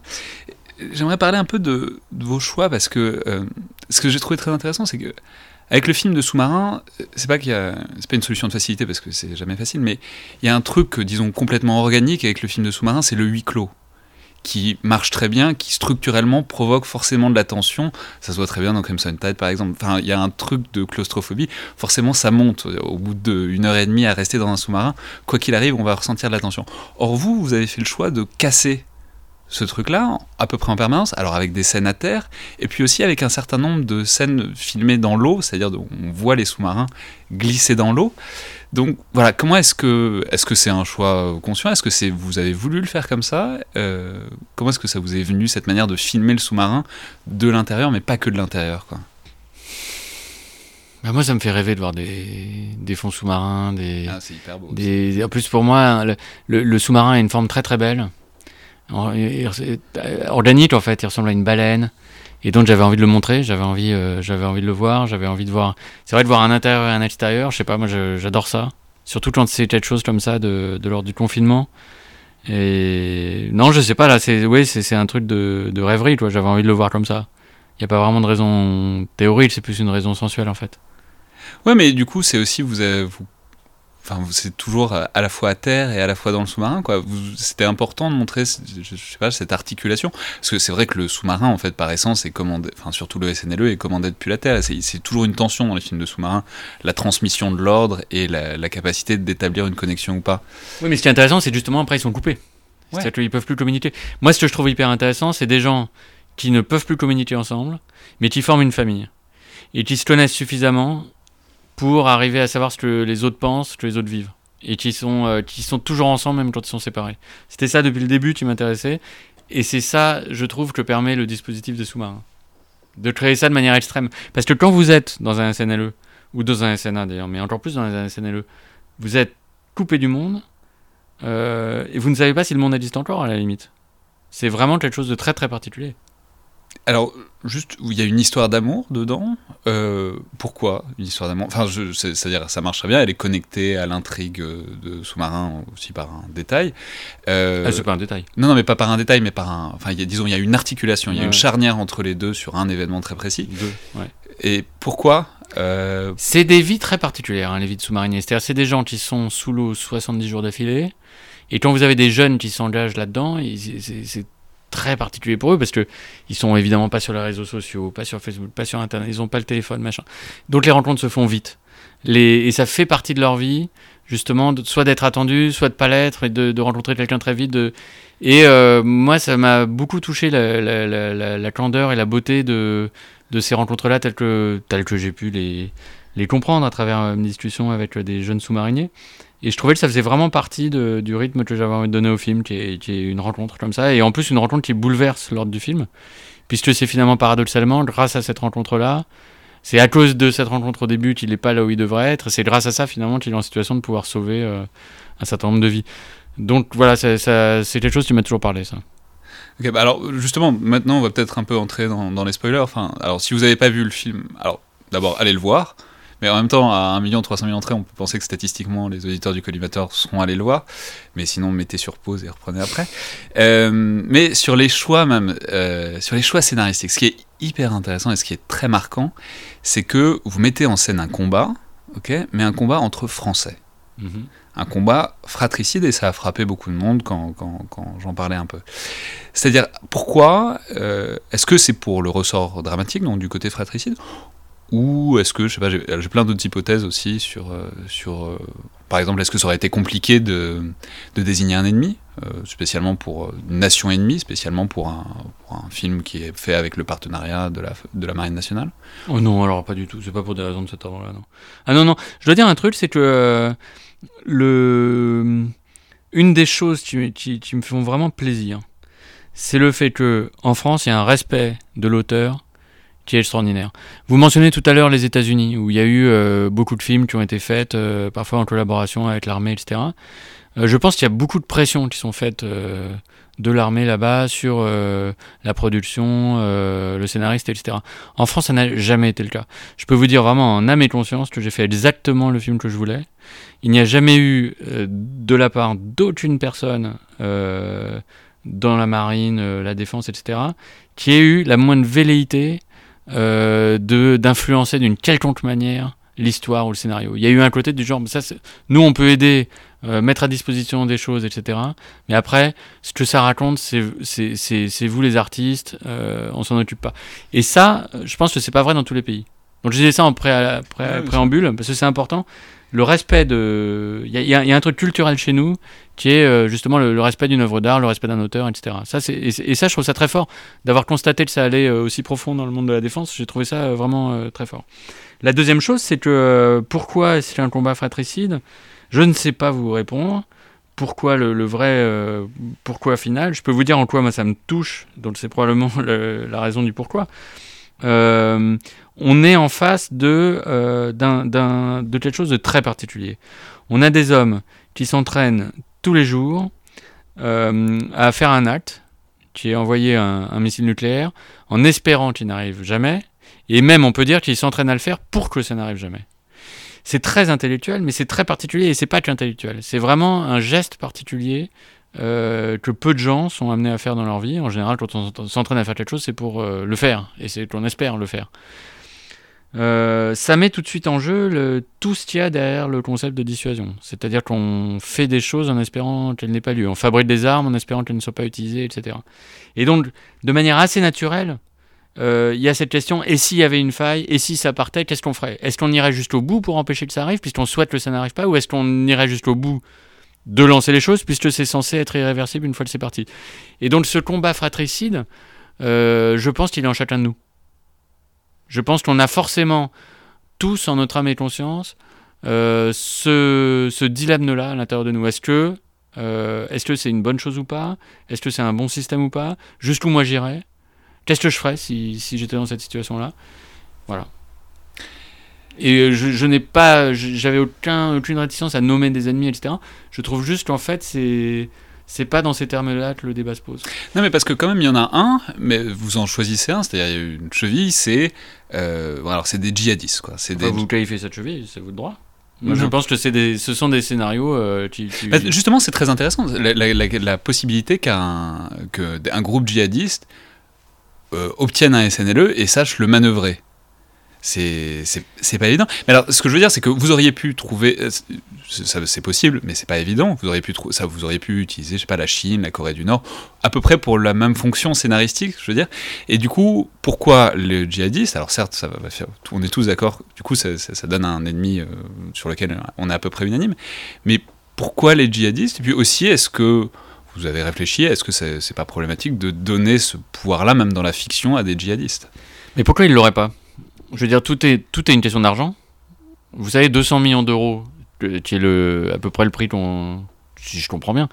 J'aimerais parler un peu de, de vos choix parce que euh, ce que j'ai trouvé très intéressant, c'est que avec le film de sous-marin, euh, c'est pas qu'il a, c'est pas une solution de facilité parce que c'est jamais facile, mais il y a un truc, euh, disons complètement organique avec le film de sous-marin, c'est le huis clos qui marche très bien, qui structurellement provoque forcément de la tension. Ça se voit très bien dans Crimson Tide par exemple. Enfin, il y a un truc de claustrophobie. Forcément, ça monte au bout d'une heure et demie à rester dans un sous-marin. Quoi qu'il arrive, on va ressentir de la tension. Or, vous, vous avez fait le choix de casser ce truc-là, à peu près en permanence, alors avec des scènes à terre, et puis aussi avec un certain nombre de scènes filmées dans l'eau, c'est-à-dire on voit les sous-marins glisser dans l'eau. Donc voilà, comment est-ce que est-ce que c'est un choix conscient? Est-ce que c'est vous avez voulu le faire comme ça? Euh, Comment est-ce que ça vous est venu cette manière de filmer le sous-marin de l'intérieur, mais pas que de l'intérieur, quoi? Bah, moi, ça me fait rêver de voir des, des fonds sous-marins, des, Ah, c'est hyper beau. des- En plus, pour moi, le, le- le sous-marin a une forme très très belle. En- il- il- euh, Organique, en fait, il ressemble à une baleine. Et donc, j'avais envie de le montrer, j'avais envie, euh, j'avais envie de le voir, j'avais envie de voir. C'est vrai de voir un intérieur et un extérieur, je sais pas, moi j'adore ça. Surtout quand c'est quelque chose comme ça de, de l'ordre du confinement. Et non, je sais pas, là, c'est oui, c'est un truc de, de rêverie, quoi. J'avais envie de le voir comme ça. Il n'y a pas vraiment de raison théorique, c'est plus une raison sensuelle, en fait. Ouais, mais du coup, c'est aussi vous, avez, vous enfin, c'est toujours à à la fois à terre et à la fois dans le sous-marin, quoi. C'était important de montrer, je, je sais pas, cette articulation, parce que c'est vrai que le sous-marin, en fait, par essence, est commandé, enfin, surtout le SNLE est commandé depuis la terre. C'est c'est toujours une tension dans les films de sous-marin, la transmission de l'ordre et la, la capacité d'établir une connexion ou pas. Oui, mais ce qui est intéressant, c'est justement après, ils sont coupés. Ouais. C'est-à-dire qu'ils peuvent plus communiquer. Moi, ce que je trouve hyper intéressant, c'est des gens qui ne peuvent plus communiquer ensemble, mais qui forment une famille. Et qui se connaissent suffisamment pour arriver à savoir ce que les autres pensent, ce que les autres vivent. Et qui sont, euh, qui sont toujours ensemble, même quand ils sont séparés. C'était ça depuis le début qui m'intéressait. Et c'est ça, je trouve, que permet le dispositif de sous-marin. De créer ça de manière extrême. Parce que quand vous êtes dans un SNLE, ou dans un SNA d'ailleurs, mais encore plus dans un SNLE, vous êtes coupé du monde, euh, et vous ne savez pas si le monde existe encore à la limite. C'est vraiment quelque chose de très très particulier. Alors, juste, il y a une histoire d'amour dedans. Euh, pourquoi une histoire d'amour? Enfin, c'est-à-dire, ça marche très bien. Elle est connectée à l'intrigue euh, de sous-marin aussi par un détail. Euh, Ah, c'est pas un détail. Non, non, mais pas par un détail, mais par un. Enfin, il y a, disons, il y a une articulation, il y a Ouais. une charnière entre les deux sur un événement très précis. Deux, ouais. Et pourquoi euh, C'est des vies très particulières, hein, les vies de sous-mariniers. C'est-à-dire, c'est des gens qui sont sous l'eau 70 jours d'affilée. Et quand vous avez des jeunes qui s'engagent là-dedans, c'est très particulier pour eux parce que ils sont évidemment pas sur les réseaux sociaux, pas sur Facebook, pas sur Internet, ils ont pas le téléphone, machin. Donc les rencontres se font vite. les, et ça fait partie de leur vie, justement, soit d'être attendu, soit de pas l'être, et de, rencontrer quelqu'un très vite. Et euh, moi, ça m'a beaucoup touché la candeur et la beauté de, de ces rencontres-là, telles que, telles que j'ai pu les, les comprendre à travers euh, mes discussions avec euh, des jeunes sous-mariniers. Et je trouvais que ça faisait vraiment partie du rythme que j'avais envie de donner au film, qui est, une rencontre comme ça. Et en plus, une rencontre qui bouleverse l'ordre du film, puisque c'est finalement paradoxalement, grâce à cette rencontre-là, c'est à cause de cette rencontre au début qu'il n'est pas là où il devrait être. C'est grâce à ça, finalement, qu'il est en situation de pouvoir sauver euh, un certain nombre de vies. Donc voilà, c'est quelque chose qui m'a toujours parlé, ça. Ok, bah alors justement, maintenant on va peut-être un peu entrer dans, dans les spoilers. Enfin, alors si vous n'avez pas vu le film, alors d'abord allez le voir. Mais en même temps, à 1 300 000 entrées, on peut penser que statistiquement les auditeurs du collimateur seront allés le voir. Mais sinon, mettez sur pause et reprenez après. Euh, mais sur les choix même, euh, sur les choix scénaristiques, ce qui est hyper intéressant et ce qui est très marquant, c'est que vous mettez en scène un combat, ok, mais un combat entre Français un combat fratricide et ça a frappé beaucoup de monde quand, quand- quand j'en parlais un peu. C'est-à-dire, pourquoi euh, Est-ce que c'est pour le ressort dramatique, donc du côté fratricide? Ou est-ce que, je sais pas, j'ai plein d'autres hypothèses aussi sur. euh, sur euh, par exemple, est-ce que ça aurait été compliqué de, de désigner un ennemi euh, Spécialement pour une nation ennemie, spécialement pour un, pour un film qui est fait avec le partenariat de la, de la Marine nationale? Oh non, alors pas du tout. C'est pas pour des raisons de cet ordre-là, non. Ah non, non. Je dois dire un truc, c'est que le une des choses qui, qui- qui me font vraiment plaisir, c'est le fait que en France, il y a un respect de l'auteur qui est extraordinaire. Vous mentionnez tout à l'heure les États-Unis, où il y a eu euh, beaucoup de films qui ont été faits, euh, parfois en collaboration avec l'armée, etc. Euh, je pense qu'il y a beaucoup de pressions qui sont faites de l'armée là-bas sur la production, le scénariste, etc. En France, ça n'a jamais été le cas. Je peux vous dire vraiment en âme et conscience que j'ai fait exactement le film que je voulais. Il n'y a jamais eu de la part d'aucune personne dans la marine, la défense, etc., qui ait eu la moindre velléité de d'influencer d'une quelconque manière l'histoire ou le scénario. Il y a eu un côté du genre, ça, nous on peut aider, euh, mettre à disposition des choses, etc. Mais après, ce que ça raconte, c'est vous les artistes, euh, on s'en occupe pas. Et ça, euh, je pense que c'est pas vrai dans tous les pays. Donc je disais ça en pré- pré- préambule, parce que c'est important. Le respect de... Il y a, un truc culturel chez nous qui est euh, justement le, respect d'une œuvre d'art, le respect d'un auteur, etc. Ça, et, ça, je trouve ça très fort. D'avoir constaté que ça allait euh, aussi profond dans le monde de la défense, j'ai trouvé ça euh, vraiment très fort. La deuxième chose, c'est que pourquoi c'est un combat fratricide? Je ne sais pas vous répondre. Pourquoi le, vrai pourquoi final? Je peux vous dire en quoi moi ça me touche, donc c'est probablement le- la raison du pourquoi. Euh, on est en face de, euh, de quelque chose de très particulier. On a des hommes qui s'entraînent tous les jours euh, à faire un acte, qui est envoyer un, un missile nucléaire, en espérant qu'il n'arrive jamais, et même on peut dire qu'ils s'entraînent à le faire pour que ça n'arrive jamais. C'est très intellectuel, mais c'est très particulier, et c'est pas qu'intellectuel. C'est vraiment un geste particulier euh, que peu de gens sont amenés à faire dans leur vie. En général, quand on s'entraîne à faire quelque chose, c'est pour euh, le faire, et c'est qu'on espère le faire. Euh, ça met tout de suite en jeu tout ce qu'il y a derrière le concept de dissuasion. C'est-à-dire qu'on fait des choses en espérant qu'elles n'aient pas lieu. On fabrique des armes en espérant qu'elles ne soient pas utilisées, etc. Et donc, de manière assez naturelle, il y a cette question et s'il y avait une faille Et si ça partait Qu'est-ce qu'on ferait? Est-ce qu'on irait jusqu'au bout pour empêcher que ça arrive, puisqu'on souhaite que ça n'arrive pas Ou est-ce qu'on irait jusqu'au bout de lancer les choses, puisque c'est censé être irréversible une fois que c'est parti Et donc, ce combat fratricide, euh, je pense qu'il est en chacun de nous. Je pense qu'on a forcément tous en notre âme et conscience euh, ce, ce dilemme-là à l'intérieur de nous. Est-ce que euh, est-ce que c'est une bonne chose ou pas? Est-ce que c'est un bon système ou pas? Jusqu'où moi j'irais? Qu'est-ce que je ferais si, si j'étais dans cette situation-là? Voilà. Et je, je n'ai pas, j'avais aucun, aucune réticence à nommer des ennemis, etc. Je trouve juste qu'en fait, c'est, c'est pas dans ces termes-là que le débat se pose. Non, mais parce que quand même, il y en a un, mais vous en choisissez un, c'est-à-dire une cheville, c'est. Euh, bon, alors, c'est des djihadistes, quoi. C'est Enfin, des. vous qualifiez cette cheville, c'est votre droit. Moi, je pense que c'est des, ce sont des scénarios euh, qui, qui- Bah, justement, c'est très intéressant, la, la- la- la possibilité qu'un que un groupe djihadiste euh, obtienne un SNLE et sache le manœuvrer. C'est pas évident. Mais alors, ce que je veux dire, c'est que vous auriez pu trouver. euh, c'est possible, mais c'est pas évident. Vous auriez pu ça, vous auriez pu utiliser, je sais pas, la Chine, la Corée du Nord, à peu près pour la même fonction scénaristique, je veux dire. Et du coup, pourquoi le djihadiste? Alors certes, ça va faire, on est tous d'accord. Du coup, ça, ça- donne un ennemi euh, sur lequel on est à peu près unanime. Mais pourquoi les djihadistes? Et puis aussi, est-ce que vous avez réfléchi Est-ce que c'est c'est pas problématique de donner ce pouvoir-là, même dans la fiction, à des djihadistes? Mais pourquoi il l'aurait pas? Je veux dire, tout est, tout est une question d'argent. Vous savez, 200 millions d'euros, que- qui est le, à peu près le prix qu'on, si je comprends bien,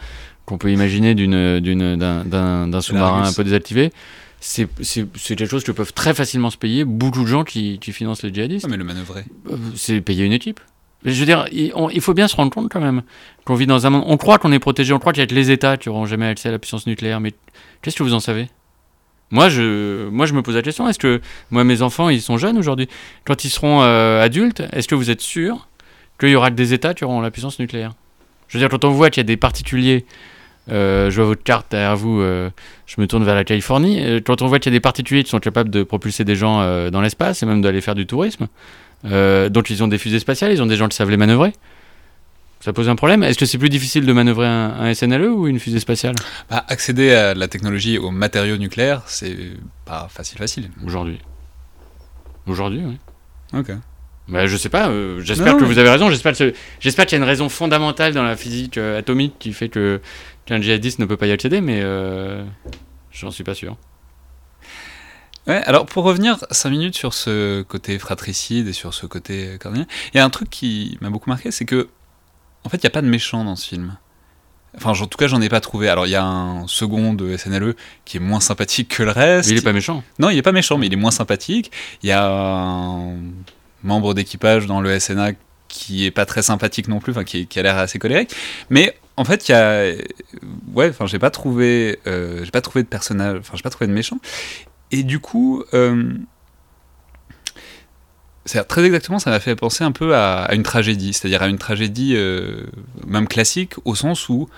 qu'on peut imaginer d'une, d'une, d'un, d'un, d'un sous-marin un peu désactivé, c'est, c'est, c'est quelque chose que peuvent très facilement se payer beaucoup de gens qui, qui financent les djihadistes. Non, mais le manœuvrer. Euh, c'est payer une équipe. Je veux dire, il, on- il faut bien se rendre compte quand même qu'on vit dans un monde. On croit qu'on est protégé, on croit qu'il y a que les États qui auront jamais accès à la puissance nucléaire. Mais qu'est-ce que vous en savez? Moi je, moi, je me pose la question est-ce que moi, mes enfants, ils sont jeunes aujourd'hui? Quand ils seront euh, adultes, est-ce que vous êtes sûr qu'il y aura que des États qui auront la puissance nucléaire? Je veux dire, quand on voit qu'il y a des particuliers, euh, je vois votre carte derrière vous, euh, je me tourne vers la Californie. Quand on voit qu'il y a des particuliers qui sont capables de propulser des gens dans l'espace et même d'aller faire du tourisme, donc ils ont des fusées spatiales, ils ont des gens qui savent les manœuvrer. Ça pose un problème. Est-ce que c'est plus difficile de manœuvrer un, un SNLE ou une fusée spatiale? Bah, accéder à la technologie aux matériaux nucléaires, c'est pas facile, facile. aujourd'hui Aujourd'hui, oui. Ok. Bah, je sais pas, euh, j'espère que mais- vous avez raison. J'espère qu'il y a une raison fondamentale dans la physique euh, atomique qui fait que qu'un djihadiste ne peut pas y accéder, mais euh, j'en suis pas sûr. Ouais, alors pour revenir 5 minutes sur ce côté fratricide et sur ce côté cornélien, il y a un truc qui m'a beaucoup marqué, c'est que en fait il n'y a pas de méchant dans ce film. Enfin, en tout cas, j'en ai pas trouvé. Alors, il y a un second de SNLE qui est moins sympathique que le reste. Mais il est pas méchant. Non, il est pas méchant, mais il est moins sympathique. Il y a un membre d'équipage dans le SNA qui est pas très sympathique non plus, enfin qui, qui a l'air assez colérique. Mais en fait, il y a, ouais, enfin, j'ai pas trouvé, euh, j'ai pas trouvé de personnage, enfin, j'ai pas trouvé de méchant. Et du coup, euh, très exactement, ça m'a fait penser un peu à, une tragédie, c'est-à-dire à une tragédie euh, même classique, au sens où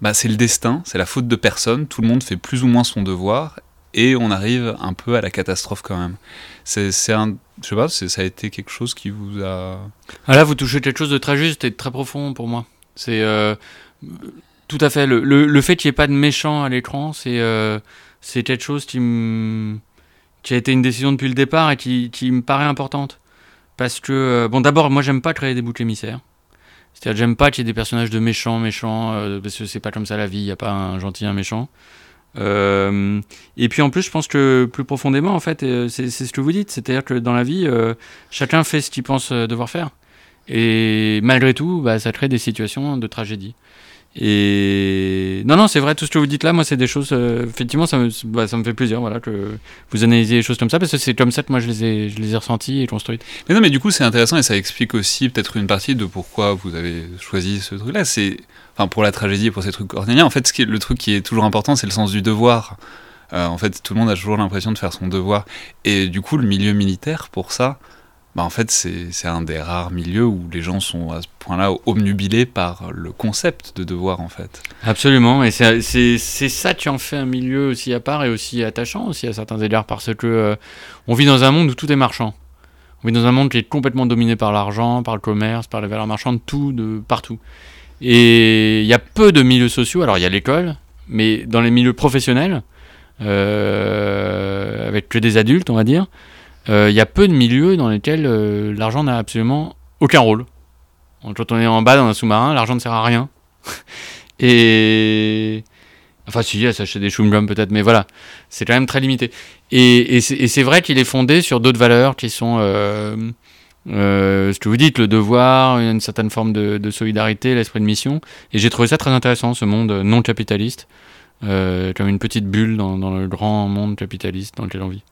bah, c'est le destin, c'est la faute de personne, tout le monde fait plus ou moins son devoir, et on arrive un peu à la catastrophe quand même. C'est un, je sais pas, ça a été quelque chose qui vous a. Ah là, vous touchez quelque chose de très juste et de très profond pour moi. C'est euh, tout à fait le, fait qu'il n'y ait pas de méchant à l'écran, c'est euh, quelque chose qui a été une décision depuis le départ et qui, qui me paraît importante. Parce que, euh, bon, d'abord, moi, j'aime pas créer des boucs émissaires. C'est-à-dire, j'aime pas qu'il y ait des personnages de méchants, méchants, euh, parce que c'est pas comme ça la vie, il n'y a pas un gentil, un méchant. Euh, et puis en plus, je pense que plus profondément, en fait, c'est ce que vous dites, c'est-à-dire que dans la vie, chacun fait ce qu'il pense devoir faire. Et malgré tout, bah, ça crée des situations de tragédie. Et non, non, c'est vrai, tout ce que vous dites là, moi, c'est des choses, euh, effectivement, ça me, bah, ça me fait plaisir voilà, que vous analysiez les choses comme ça, parce que c'est comme ça que moi, je les ai, je les ai ressenties et construites. Mais non, mais du coup, c'est intéressant et ça explique aussi peut-être une partie de pourquoi vous avez choisi ce truc-là. C'est, enfin, pour la tragédie pour ces trucs cornéliens, en fait, ce qui le truc qui est toujours important, c'est le sens du devoir. Euh, en fait, tout le monde a toujours l'impression de faire son devoir. Et du coup, le milieu militaire, pour ça, bah, en fait, c'est un des rares milieux où les gens sont à ce point-là obnubilés par le concept de devoir, en fait. Absolument, et c'est ça qui en fait un milieu aussi à part et aussi attachant aussi à certains égards, parce que euh, on vit dans un monde où tout est marchand. On vit dans un monde qui est complètement dominé par l'argent, par le commerce, par les valeurs marchandes, tout, de partout. Et il y a peu de milieux sociaux, alors il y a l'école, mais dans les milieux professionnels, euh, avec que des adultes, on va dire, il y a peu de milieux dans lesquels euh, l'argent n'a absolument aucun rôle. Quand on est en bas dans un sous-marin, l'argent ne sert à rien. Enfin, si, à s'acheter des chewing-gums peut-être, mais voilà, c'est quand même très limité. Et, c'est vrai qu'il est fondé sur d'autres valeurs qui sont. euh, euh, ce que vous dites, le devoir, une certaine forme de, solidarité, l'esprit de mission. Et j'ai trouvé ça très intéressant, ce monde non capitaliste, euh, comme une petite bulle dans, dans le grand monde capitaliste dans lequel on vit.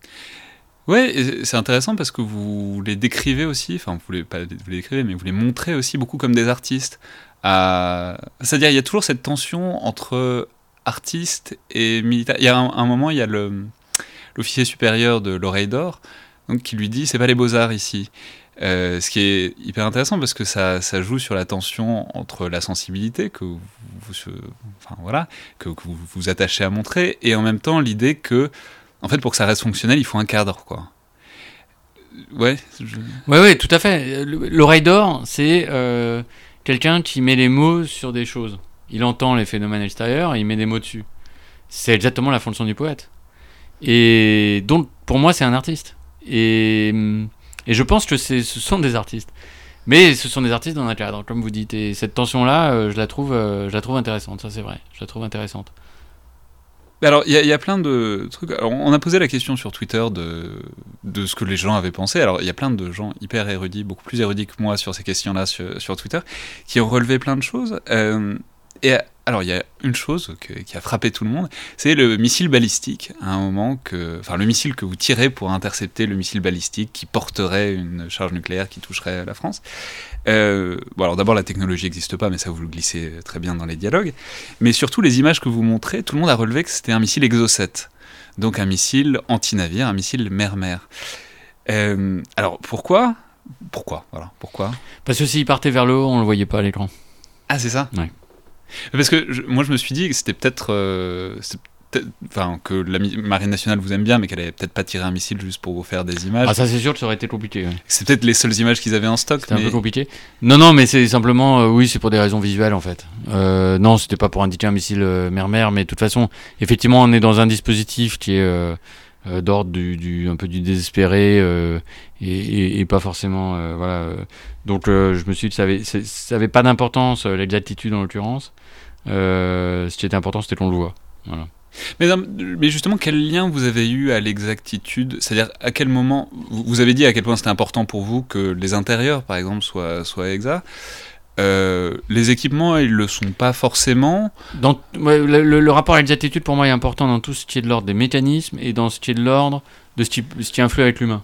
Ouais, c'est intéressant parce que vous les décrivez aussi, enfin vous les, pas vous les décrivez, mais vous les montrez aussi beaucoup comme des artistes. C'est-à-dire il y a toujours cette tension entre artiste et militaire. Il y a un, moment, il y a l'officier supérieur de l'oreille d'or qui lui dit c'est pas les beaux-arts ici. Euh, ce qui est hyper intéressant parce que ça, ça joue sur la tension entre la sensibilité que enfin, voilà, que vous vous attachez à montrer et en même temps l'idée que en fait, pour que ça reste fonctionnel, il faut un cadre, quoi. Ouais, Oui, oui, tout à fait. Le- L'oreille d'or, c'est euh, quelqu'un qui met les mots sur des choses. Il entend les phénomènes extérieurs et il met des mots dessus. C'est exactement la fonction du poète. Et donc, pour moi, c'est un artiste. Et, et je pense que ce sont des artistes. Mais ce sont des artistes dans un cadre, comme vous dites. Et cette tension-là, euh, je, euh, je la trouve intéressante, ça c'est vrai. Je la trouve intéressante. Alors, il y, a plein de trucs. Alors, on a posé la question sur Twitter de, ce que les gens avaient pensé. Alors, il y a plein de gens hyper érudits, beaucoup plus érudits que moi sur ces questions-là sur, sur, Twitter, qui ont relevé plein de choses. Euh, et alors, il y a une chose que, qui a frappé tout le monde, c'est le missile balistique. À un moment que, enfin, le missile que vous tirez pour intercepter le missile balistique qui porterait une charge nucléaire qui toucherait la France. Euh, bon, alors d'abord, la technologie n'existe pas, mais ça vous le glissez très bien dans les dialogues. Mais surtout, les images que vous montrez, tout le monde a relevé que c'était un missile Exocet. Donc un missile anti-navire, un missile mer-mer. Euh, alors pourquoi? Pourquoi? Voilà, pourquoi? Parce que s'il partait vers le haut, on le voyait pas à l'écran. Ah, c'est ça? Ouais. Parce que je, moi, je me suis dit que c'était peut-être. Euh, enfin, que la marine nationale vous aime bien, mais qu'elle avait peut-être pas tiré un missile juste pour vous faire des images. Ah, ça, c'est sûr que ça aurait été compliqué. Ouais. C'est peut-être les seules images qu'ils avaient en stock. C'était mais... un peu compliqué. Non, non, mais c'est simplement. Euh, oui, c'est pour des raisons visuelles, en fait. Euh, non, c'était pas pour indiquer un missile mer-mer, mais de toute façon, effectivement, on est dans un dispositif qui est. Euh, d'ordre du, du, un peu du désespéré euh, et, et, pas forcément euh, voilà donc je me suis dit ça avait, ça avait pas d'importance l'exactitude en l'occurrence. Ce qui était important c'était qu'on le voit. Mais, mais, justement, quel lien vous avez eu à l'exactitude? C'est-à-dire, à quel moment Vous avez dit à quel point c'était important pour vous que les intérieurs, par exemple, soient, soient exacts. Euh, les équipements, ils le sont pas forcément. Dans, ouais, le, le, rapport à l'exactitude, pour moi, est important dans tout ce qui est de l'ordre des mécanismes et dans ce qui est de l'ordre de ce qui, ce qui influe avec l'humain.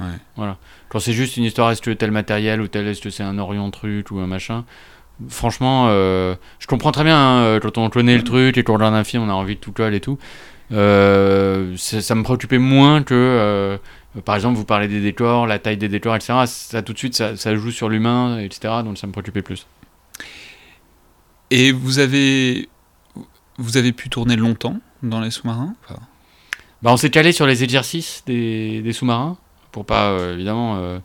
Ouais. Voilà. Quand c'est juste une histoire, est-ce que tel matériel ou tel, est-ce que c'est un Orion truc ou un machin franchement, euh, je comprends très bien hein, quand on connaît le truc et qu'on regarde un film, on a envie de tout coller et tout. Euh, ça me préoccupait moins que, par exemple, vous parlez des décors, la taille des décors, etc. Ça tout de suite, ça, ça joue sur l'humain, etc. Donc ça me préoccupait plus. Et vous avez, vous avez pu tourner longtemps dans les sous-marins? Enfin... bah, On s'est calé sur les exercices des, des sous-marins pour pas, euh, évidemment euh,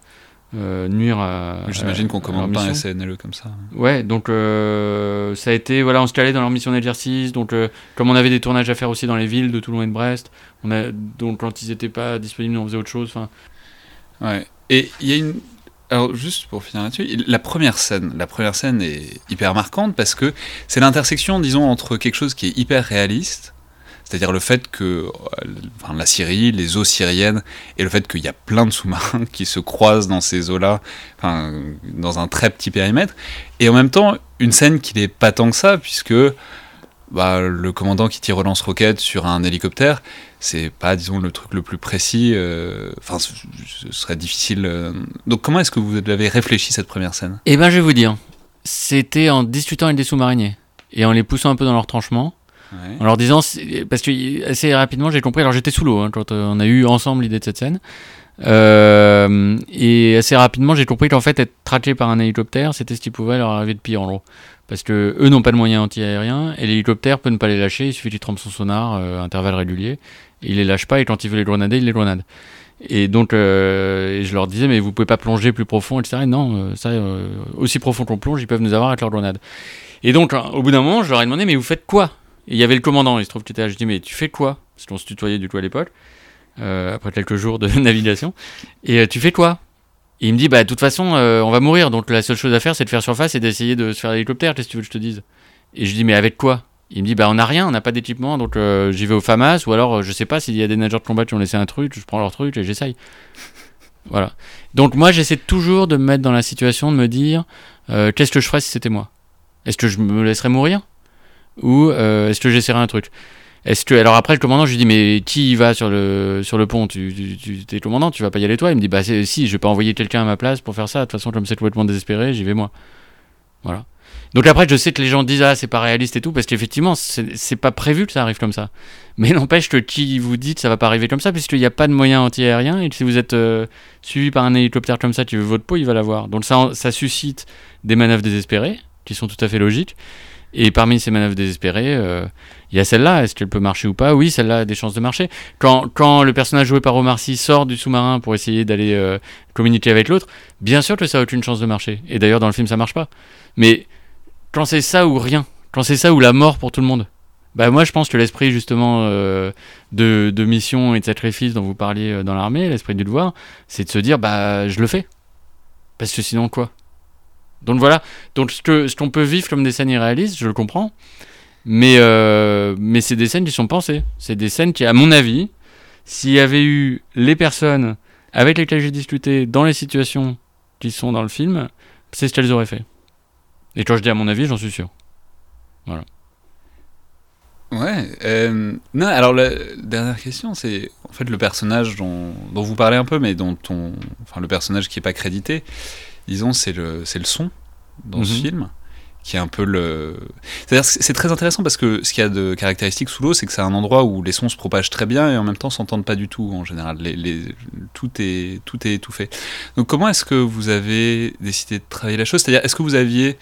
nuire à. J'imagine qu'on commande pas un SNLE comme ça. Ouais, donc euh, ça a été. Voilà, on se calait dans leur mission d'exercice. Donc, euh, comme on avait des tournages à faire aussi dans les villes de Toulon et de Brest, on a, donc quand ils n'étaient pas disponibles, on faisait autre chose. Ouais. Et il y a une. Alors, juste pour finir là-dessus, la première scène, la première scène est hyper marquante parce que c'est l'intersection, disons, entre quelque chose qui est hyper réaliste c'est-à-dire le fait que enfin, la Syrie, les eaux syriennes, et le fait qu'il y a plein de sous-marins qui se croisent dans ces eaux-là, enfin, dans un très petit périmètre, et en même temps une scène qui n'est pas tant que ça, puisque bah, le commandant qui tire au lance-roquette sur un hélicoptère, c'est pas, disons, le truc le plus précis. Enfin, euh, ce serait difficile. Euh... Donc, comment est-ce que vous avez réfléchi cette première scène? Eh ben, je vais vous dire. C'était en discutant avec des sous-mariniers et en les poussant un peu dans leur tranchement. Ouais. En leur disant, parce que assez rapidement j'ai compris, alors j'étais sous l'eau hein, quand on a eu ensemble l'idée de cette scène, euh, et assez rapidement j'ai compris qu'en fait être traqué par un hélicoptère c'était ce qui pouvait leur arriver de pire en gros. Parce que eux n'ont pas de moyens anti-aériens et l'hélicoptère peut ne pas les lâcher, il suffit qu'il trempe son sonar euh, à intervalles réguliers, il les lâche pas et quand il veut les grenader, il les grenade. Et donc euh, je leur disais mais vous pouvez pas plonger plus profond etc. Et non, euh, ça aussi profond qu'on plonge ils peuvent nous avoir avec leur grenade. Et donc au bout d'un moment je leur ai demandé mais vous faites quoi? Et il y avait le commandant, il se trouve qu'il était là. Je dis, mais tu fais quoi? Parce qu'on se tutoyait du coup à l'époque, euh, après quelques jours de navigation. Et euh, tu fais quoi? Il me dit, bah de toute façon, euh, on va mourir, donc la seule chose à faire, c'est de faire surface et d'essayer de se faire l'hélicoptère, qu'est-ce que tu veux que je te dise? Et je dis, mais avec quoi? Il me dit, bah on n'a rien, on n'a pas d'équipement, donc j'y vais au FAMAS, ou alors je sais pas s'il y a des nageurs de combat qui ont laissé un truc, je prends leur truc et j'essaye. Voilà. Donc moi, j'essaie toujours de me mettre dans la situation de me dire, qu'est-ce que je ferais si c'était moi? Est-ce que je me laisserais mourir? Ou euh, est-ce que j'essaierai un truc? Est-ce que alors après le commandant je lui dis mais qui y va sur le sur le pont? Tu, tu, tu t'es commandant tu vas pas y aller toi? Il me dit bah si je vais pas envoyer quelqu'un à ma place pour faire ça. De toute façon comme c'est complètement désespéré j'y vais moi. Voilà. Donc après je sais que les gens disent ah c'est pas réaliste et tout parce qu'effectivement c'est, c'est pas prévu que ça arrive comme ça. Mais n'empêche que qui vous dit que ça va pas arriver comme ça puisqu'il n'y a pas de moyens anti-aériens et que si vous êtes euh, suivi par un hélicoptère comme ça qui veut votre peau il va l'avoir. Donc ça ça suscite des manœuvres désespérées qui sont tout à fait logiques Et parmi ces manœuvres désespérées, euh, il y a celle-là. Est-ce qu'elle peut marcher ou pas? Oui, celle-là a des chances de marcher. Quand, quand le personnage joué par Omar Sy sort du sous-marin pour essayer d'aller euh, communiquer avec l'autre, bien sûr que ça a aucune chance de marcher. Et d'ailleurs, dans le film, ça marche pas. Mais quand c'est ça ou rien, quand c'est ça ou la mort pour tout le monde, bah moi je pense que l'esprit justement euh, de, de mission et de sacrifice dont vous parliez dans l'armée, l'esprit du devoir, c'est de se dire bah je le fais. Parce que sinon quoi? Donc voilà, donc ce que- ce qu'on peut vivre comme des scènes irréalistes, je le comprends, mais, euh, mais c'est des scènes qui sont pensées. C'est des scènes qui, à mon avis, s'il y avait eu les personnes avec lesquelles j'ai discuté dans les situations qui sont dans le film, c'est ce qu'elles auraient fait. Et quand je dis à mon avis, j'en suis sûr. Ouais. euh, non, alors la dernière question, c'est en fait le personnage dont, dont vous parlez un peu, mais dont on, enfin le personnage qui est pas crédité, disons, c'est le, c'est le son dans ce Mhm. film, qui est un peu le. C'est-à-dire, c'est c'est très intéressant parce que ce qu'il y a de caractéristique sous l'eau, c'est que c'est un endroit où les sons se propagent très bien et en même temps s'entendent pas du tout en général. Les, les- tout est tout est étouffé. Donc, comment est-ce que vous avez décidé de travailler la chose? C'est-à-dire, est-ce que vous aviez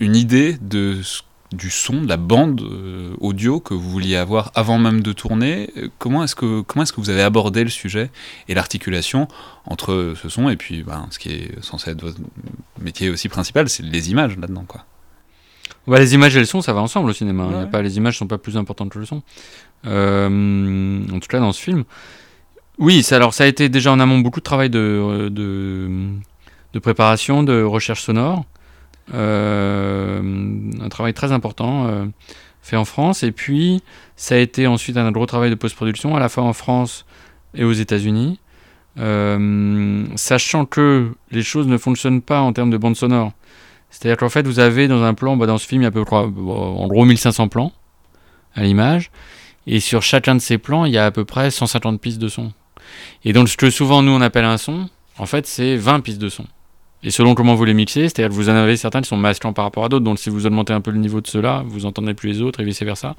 une idée de ce du son, de la bande euh, audio que vous vouliez avoir avant même de tourner. Euh, Comment est-ce que comment est-ce que vous avez abordé le sujet et l'articulation entre ce son et puis ben, ce qui est censé être votre métier aussi principal, c'est les images là-dedans quoi. Bah, les images et le son, ça va ensemble au cinéma. Il y a pas, les images sont pas plus importantes que le son. Euh, en tout cas, dans ce film. Oui, ça, alors ça a été déjà en amont beaucoup de travail de, de, de préparation, de recherche sonore. Euh, un travail très important euh, fait en France. Et puis, ça a été ensuite un gros travail de post-production, à la fois en France et aux États-Unis. Euh, sachant que les choses ne fonctionnent pas en termes de bande sonore. C'est-à-dire qu'en fait, vous avez dans un plan, bah, dans ce film, il y a à peu près, en gros 1500 plans à l'image. Et sur chacun de ces plans, il y a à peu près 150 pistes de son. Et donc, ce que souvent nous on appelle un son, en fait, c'est 20 pistes de son. Et selon comment vous les mixez, c'est-à-dire que vous en avez certains qui sont masquants par rapport à d'autres. Donc, si vous augmentez un peu le niveau de ceux-là, vous entendez plus les autres et vice-versa.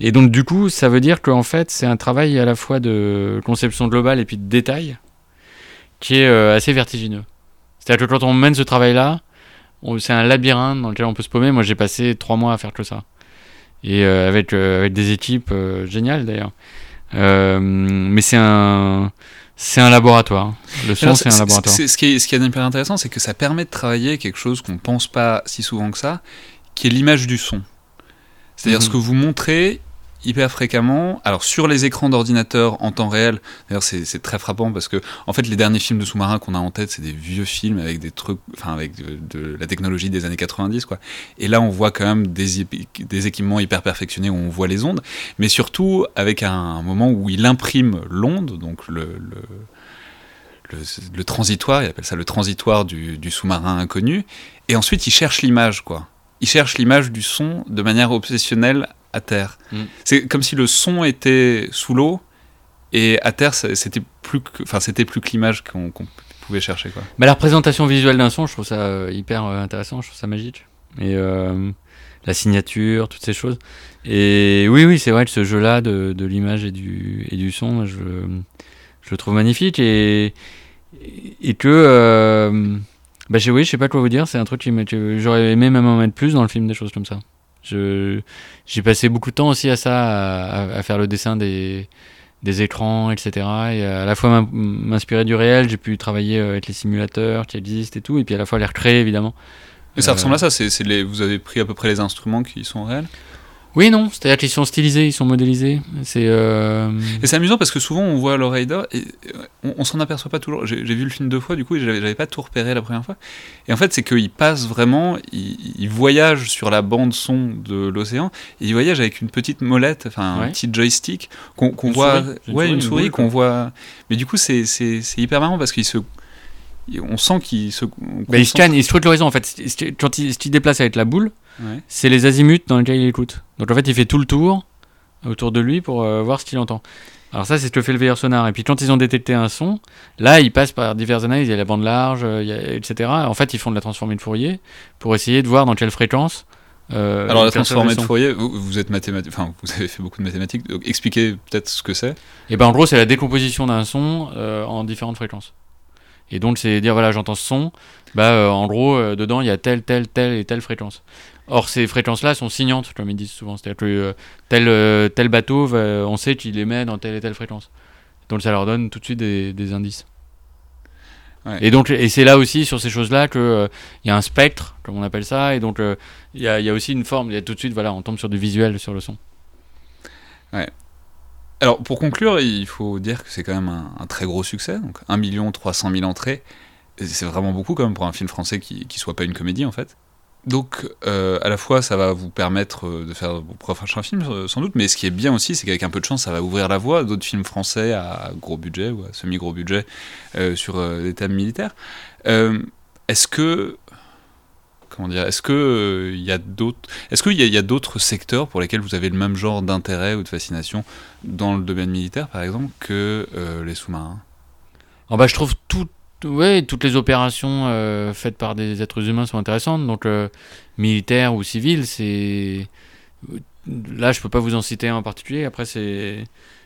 Et donc, du coup, ça veut dire qu'en fait, c'est un travail à la fois de conception globale et puis de détail qui est euh, assez vertigineux. C'est-à-dire que quand on mène ce travail-là, c'est un labyrinthe dans lequel on peut se paumer. Moi, j'ai passé trois mois à faire que ça. Et euh, avec, euh, avec des équipes géniales d'ailleurs. Euh, mais c'est un, c'est un laboratoire. Le son, c'est un laboratoire. c'est- Ce qui est, ce qui est hyper intéressant, c'est que ça permet de travailler quelque chose qu'on pense pas si souvent que ça, qui est l'image du son. C'est-à-dire Mhm. ce que vous montrez hyper fréquemment, alors sur les écrans d'ordinateur en temps réel, d'ailleurs c'est très frappant parce que en fait les derniers films de sous-marins qu'on a en tête c'est des vieux films avec des trucs, enfin avec de, la technologie des années 90 quoi. Et là on voit quand même des, équipements hyper perfectionnés où on voit les ondes, mais surtout avec un, moment où il imprime l'onde, donc le, le transitoire, il appelle ça le transitoire du, du sous-marin inconnu, et ensuite il cherche l'image, quoi. Il cherche l'image du son de manière obsessionnelle à terre. Mm. C'est comme si le son était sous l'eau, et à terre c'était plus, que- enfin c'était plus que l'image qu'on pouvait chercher, quoi. Bah, la représentation visuelle d'un son, je trouve ça euh, hyper euh, intéressant, je trouve ça magique. Et euh, la signature, toutes ces choses. Et oui, oui, c'est vrai que ce jeu-là de, de l'image et du, et du son, je, je le trouve magnifique. Et, et que. Euh, bah, je, oui, je sais pas quoi vous dire, c'est un truc que j'aurais aimé même en mettre plus dans le film, des choses comme ça. J'ai passé beaucoup de temps aussi à ça, à, faire le dessin des, des écrans, etc. Et à la fois m'in- m'inspirer du réel, j'ai pu travailler euh, avec les simulateurs qui existent et tout, et puis à la fois les recréer évidemment. Et ça Euh, ressemble à ça, c'est vous avez pris à peu près les instruments qui sont réels? Oui, non, c'est-à-dire qu'ils sont stylisés, ils sont modélisés. C'est. euh, Et c'est amusant parce que souvent on voit d'or et euh, on, on s'en aperçoit pas toujours. J'ai vu le film deux fois du coup et j'avais pas tout repéré la première fois. Et en fait, c'est qu'il passe vraiment, il, il voyage sur la bande son de l'océan et il voyage avec une petite molette, enfin un petit joystick qu'on voit. souris. Ouais, souris, une une souris qu'on voit. Mais du coup, c'est hyper marrant parce qu'il se. On sent qu'il se. bah, il scanne, il scrute l'horizon en fait. Quand il, qu'il déplace avec la boule, Ouais. c'est les azimuts dans lesquels il écoute. Donc en fait, il fait tout le tour autour de lui pour euh, voir ce qu'il entend. Alors ça, c'est ce que fait le veilleur sonar. Et puis quand ils ont détecté un son, là, ils passent par diverses analyses. Il y a la bande large, euh, il y a- etc. En fait, ils font de la transformée de Fourier pour essayer de voir dans quelle fréquence. euh, Alors la transformée de. Fourier, vous, vous êtes mathématique, enfin vous avez fait beaucoup de mathématiques, donc expliquez peut-être ce que c'est. Et ben en gros, c'est la décomposition d'un son euh, en différentes fréquences. Et donc, c'est dire, voilà, j'entends ce son, bah, euh, en gros, euh, dedans, il y a telle, telle, telle et telle fréquence. Or, ces fréquences-là sont signantes, comme ils disent souvent. C'est-à-dire que euh, tel, tel bateau, va- on sait qu'il émet dans telle et telle fréquence. Donc, ça leur donne tout de suite des, des indices. Ouais. Et donc, et c'est là aussi sur ces choses-là euh, il y a un spectre, comme on appelle ça, et donc il y, y a aussi une forme. Il y a tout de suite, voilà, on tombe sur du visuel sur le son. Alors, pour conclure, il faut dire que c'est quand même un, très gros succès. Donc, 1 300 000 entrées. C'est vraiment beaucoup, quand même, pour un film français qui ne soit pas une comédie, en fait. Donc, euh, à la fois, ça va vous permettre euh, de faire vos prochains films, euh, sans doute. Mais ce qui est bien aussi, c'est qu'avec un peu de chance, ça va ouvrir la voie à d'autres films français à gros budget ou à semi-gros budget sur des thèmes militaires. Est-ce que. Comment dire Est-ce que euh, il y a d'autres Est-ce qu'il y a, d'autres secteurs pour lesquels vous avez le même genre d'intérêt ou de fascination dans le domaine militaire, par exemple, que euh, les sous-marins? Alors, bah, je trouve tout, ouais, toutes les opérations euh, faites par des êtres humains sont intéressantes. Donc, euh, militaires ou civils, c'est. Là, je peux pas vous en citer un en particulier. Après, c'est.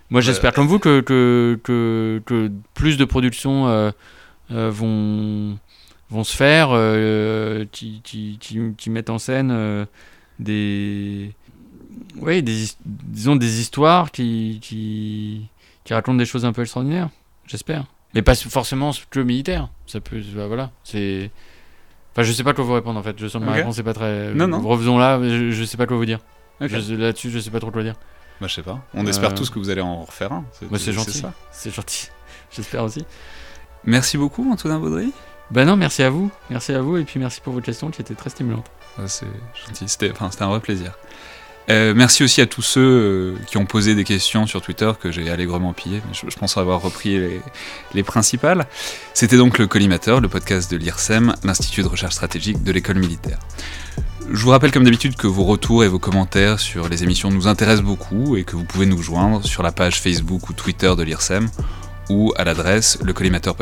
Moi, j'espère comme vous que, que, que, que plus de productions euh, euh, vont, vont se faire euh, qui, qui, qui, qui mettent en scène euh, des. Ouais, des, disons des histoires qui, qui, qui racontent des choses un peu extraordinaires. J'espère. Mais pas forcément que militaire. Ça peut. bah, voilà. C'est. Enfin, je sais pas quoi vous répondre en fait. Je sens que ma réponse est pas très. Non, non. Revenons là. Je, je sais pas quoi vous dire. Là-dessus, je sais pas trop quoi dire. Bah, je sais pas. On espère Euh, tous que vous allez en refaire un. Bah, c'est gentil. ça. C'est gentil. J'espère aussi. Merci beaucoup, Antonin Baudry. Bah non, merci à vous. Merci à vous et puis merci pour votre question qui était très stimulante. Ah, c'est gentil. C'était enfin, un vrai plaisir. Euh, merci aussi à tous ceux euh, qui ont posé des questions sur Twitter que j'ai allègrement mais Je, je pense avoir repris les, les principales. C'était donc le Collimateur, le podcast de l'IRSEM, l'Institut de recherche stratégique de l'école militaire. Je vous rappelle comme d'habitude que vos retours et vos commentaires sur les émissions nous intéressent beaucoup et que vous pouvez nous joindre sur la page Facebook ou Twitter de l'IRSEM ou à l'adresse le collimateur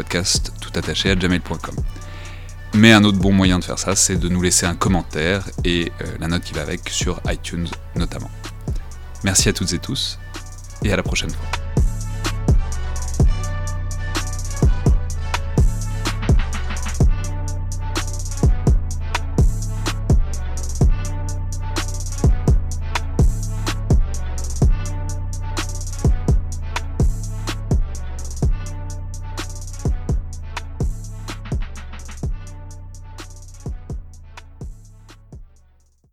tout attaché à gmail.com. Mais un autre bon moyen de faire ça, c'est de nous laisser un commentaire et euh, la note qui va avec sur iTunes notamment. Merci à toutes et tous et à la prochaine fois.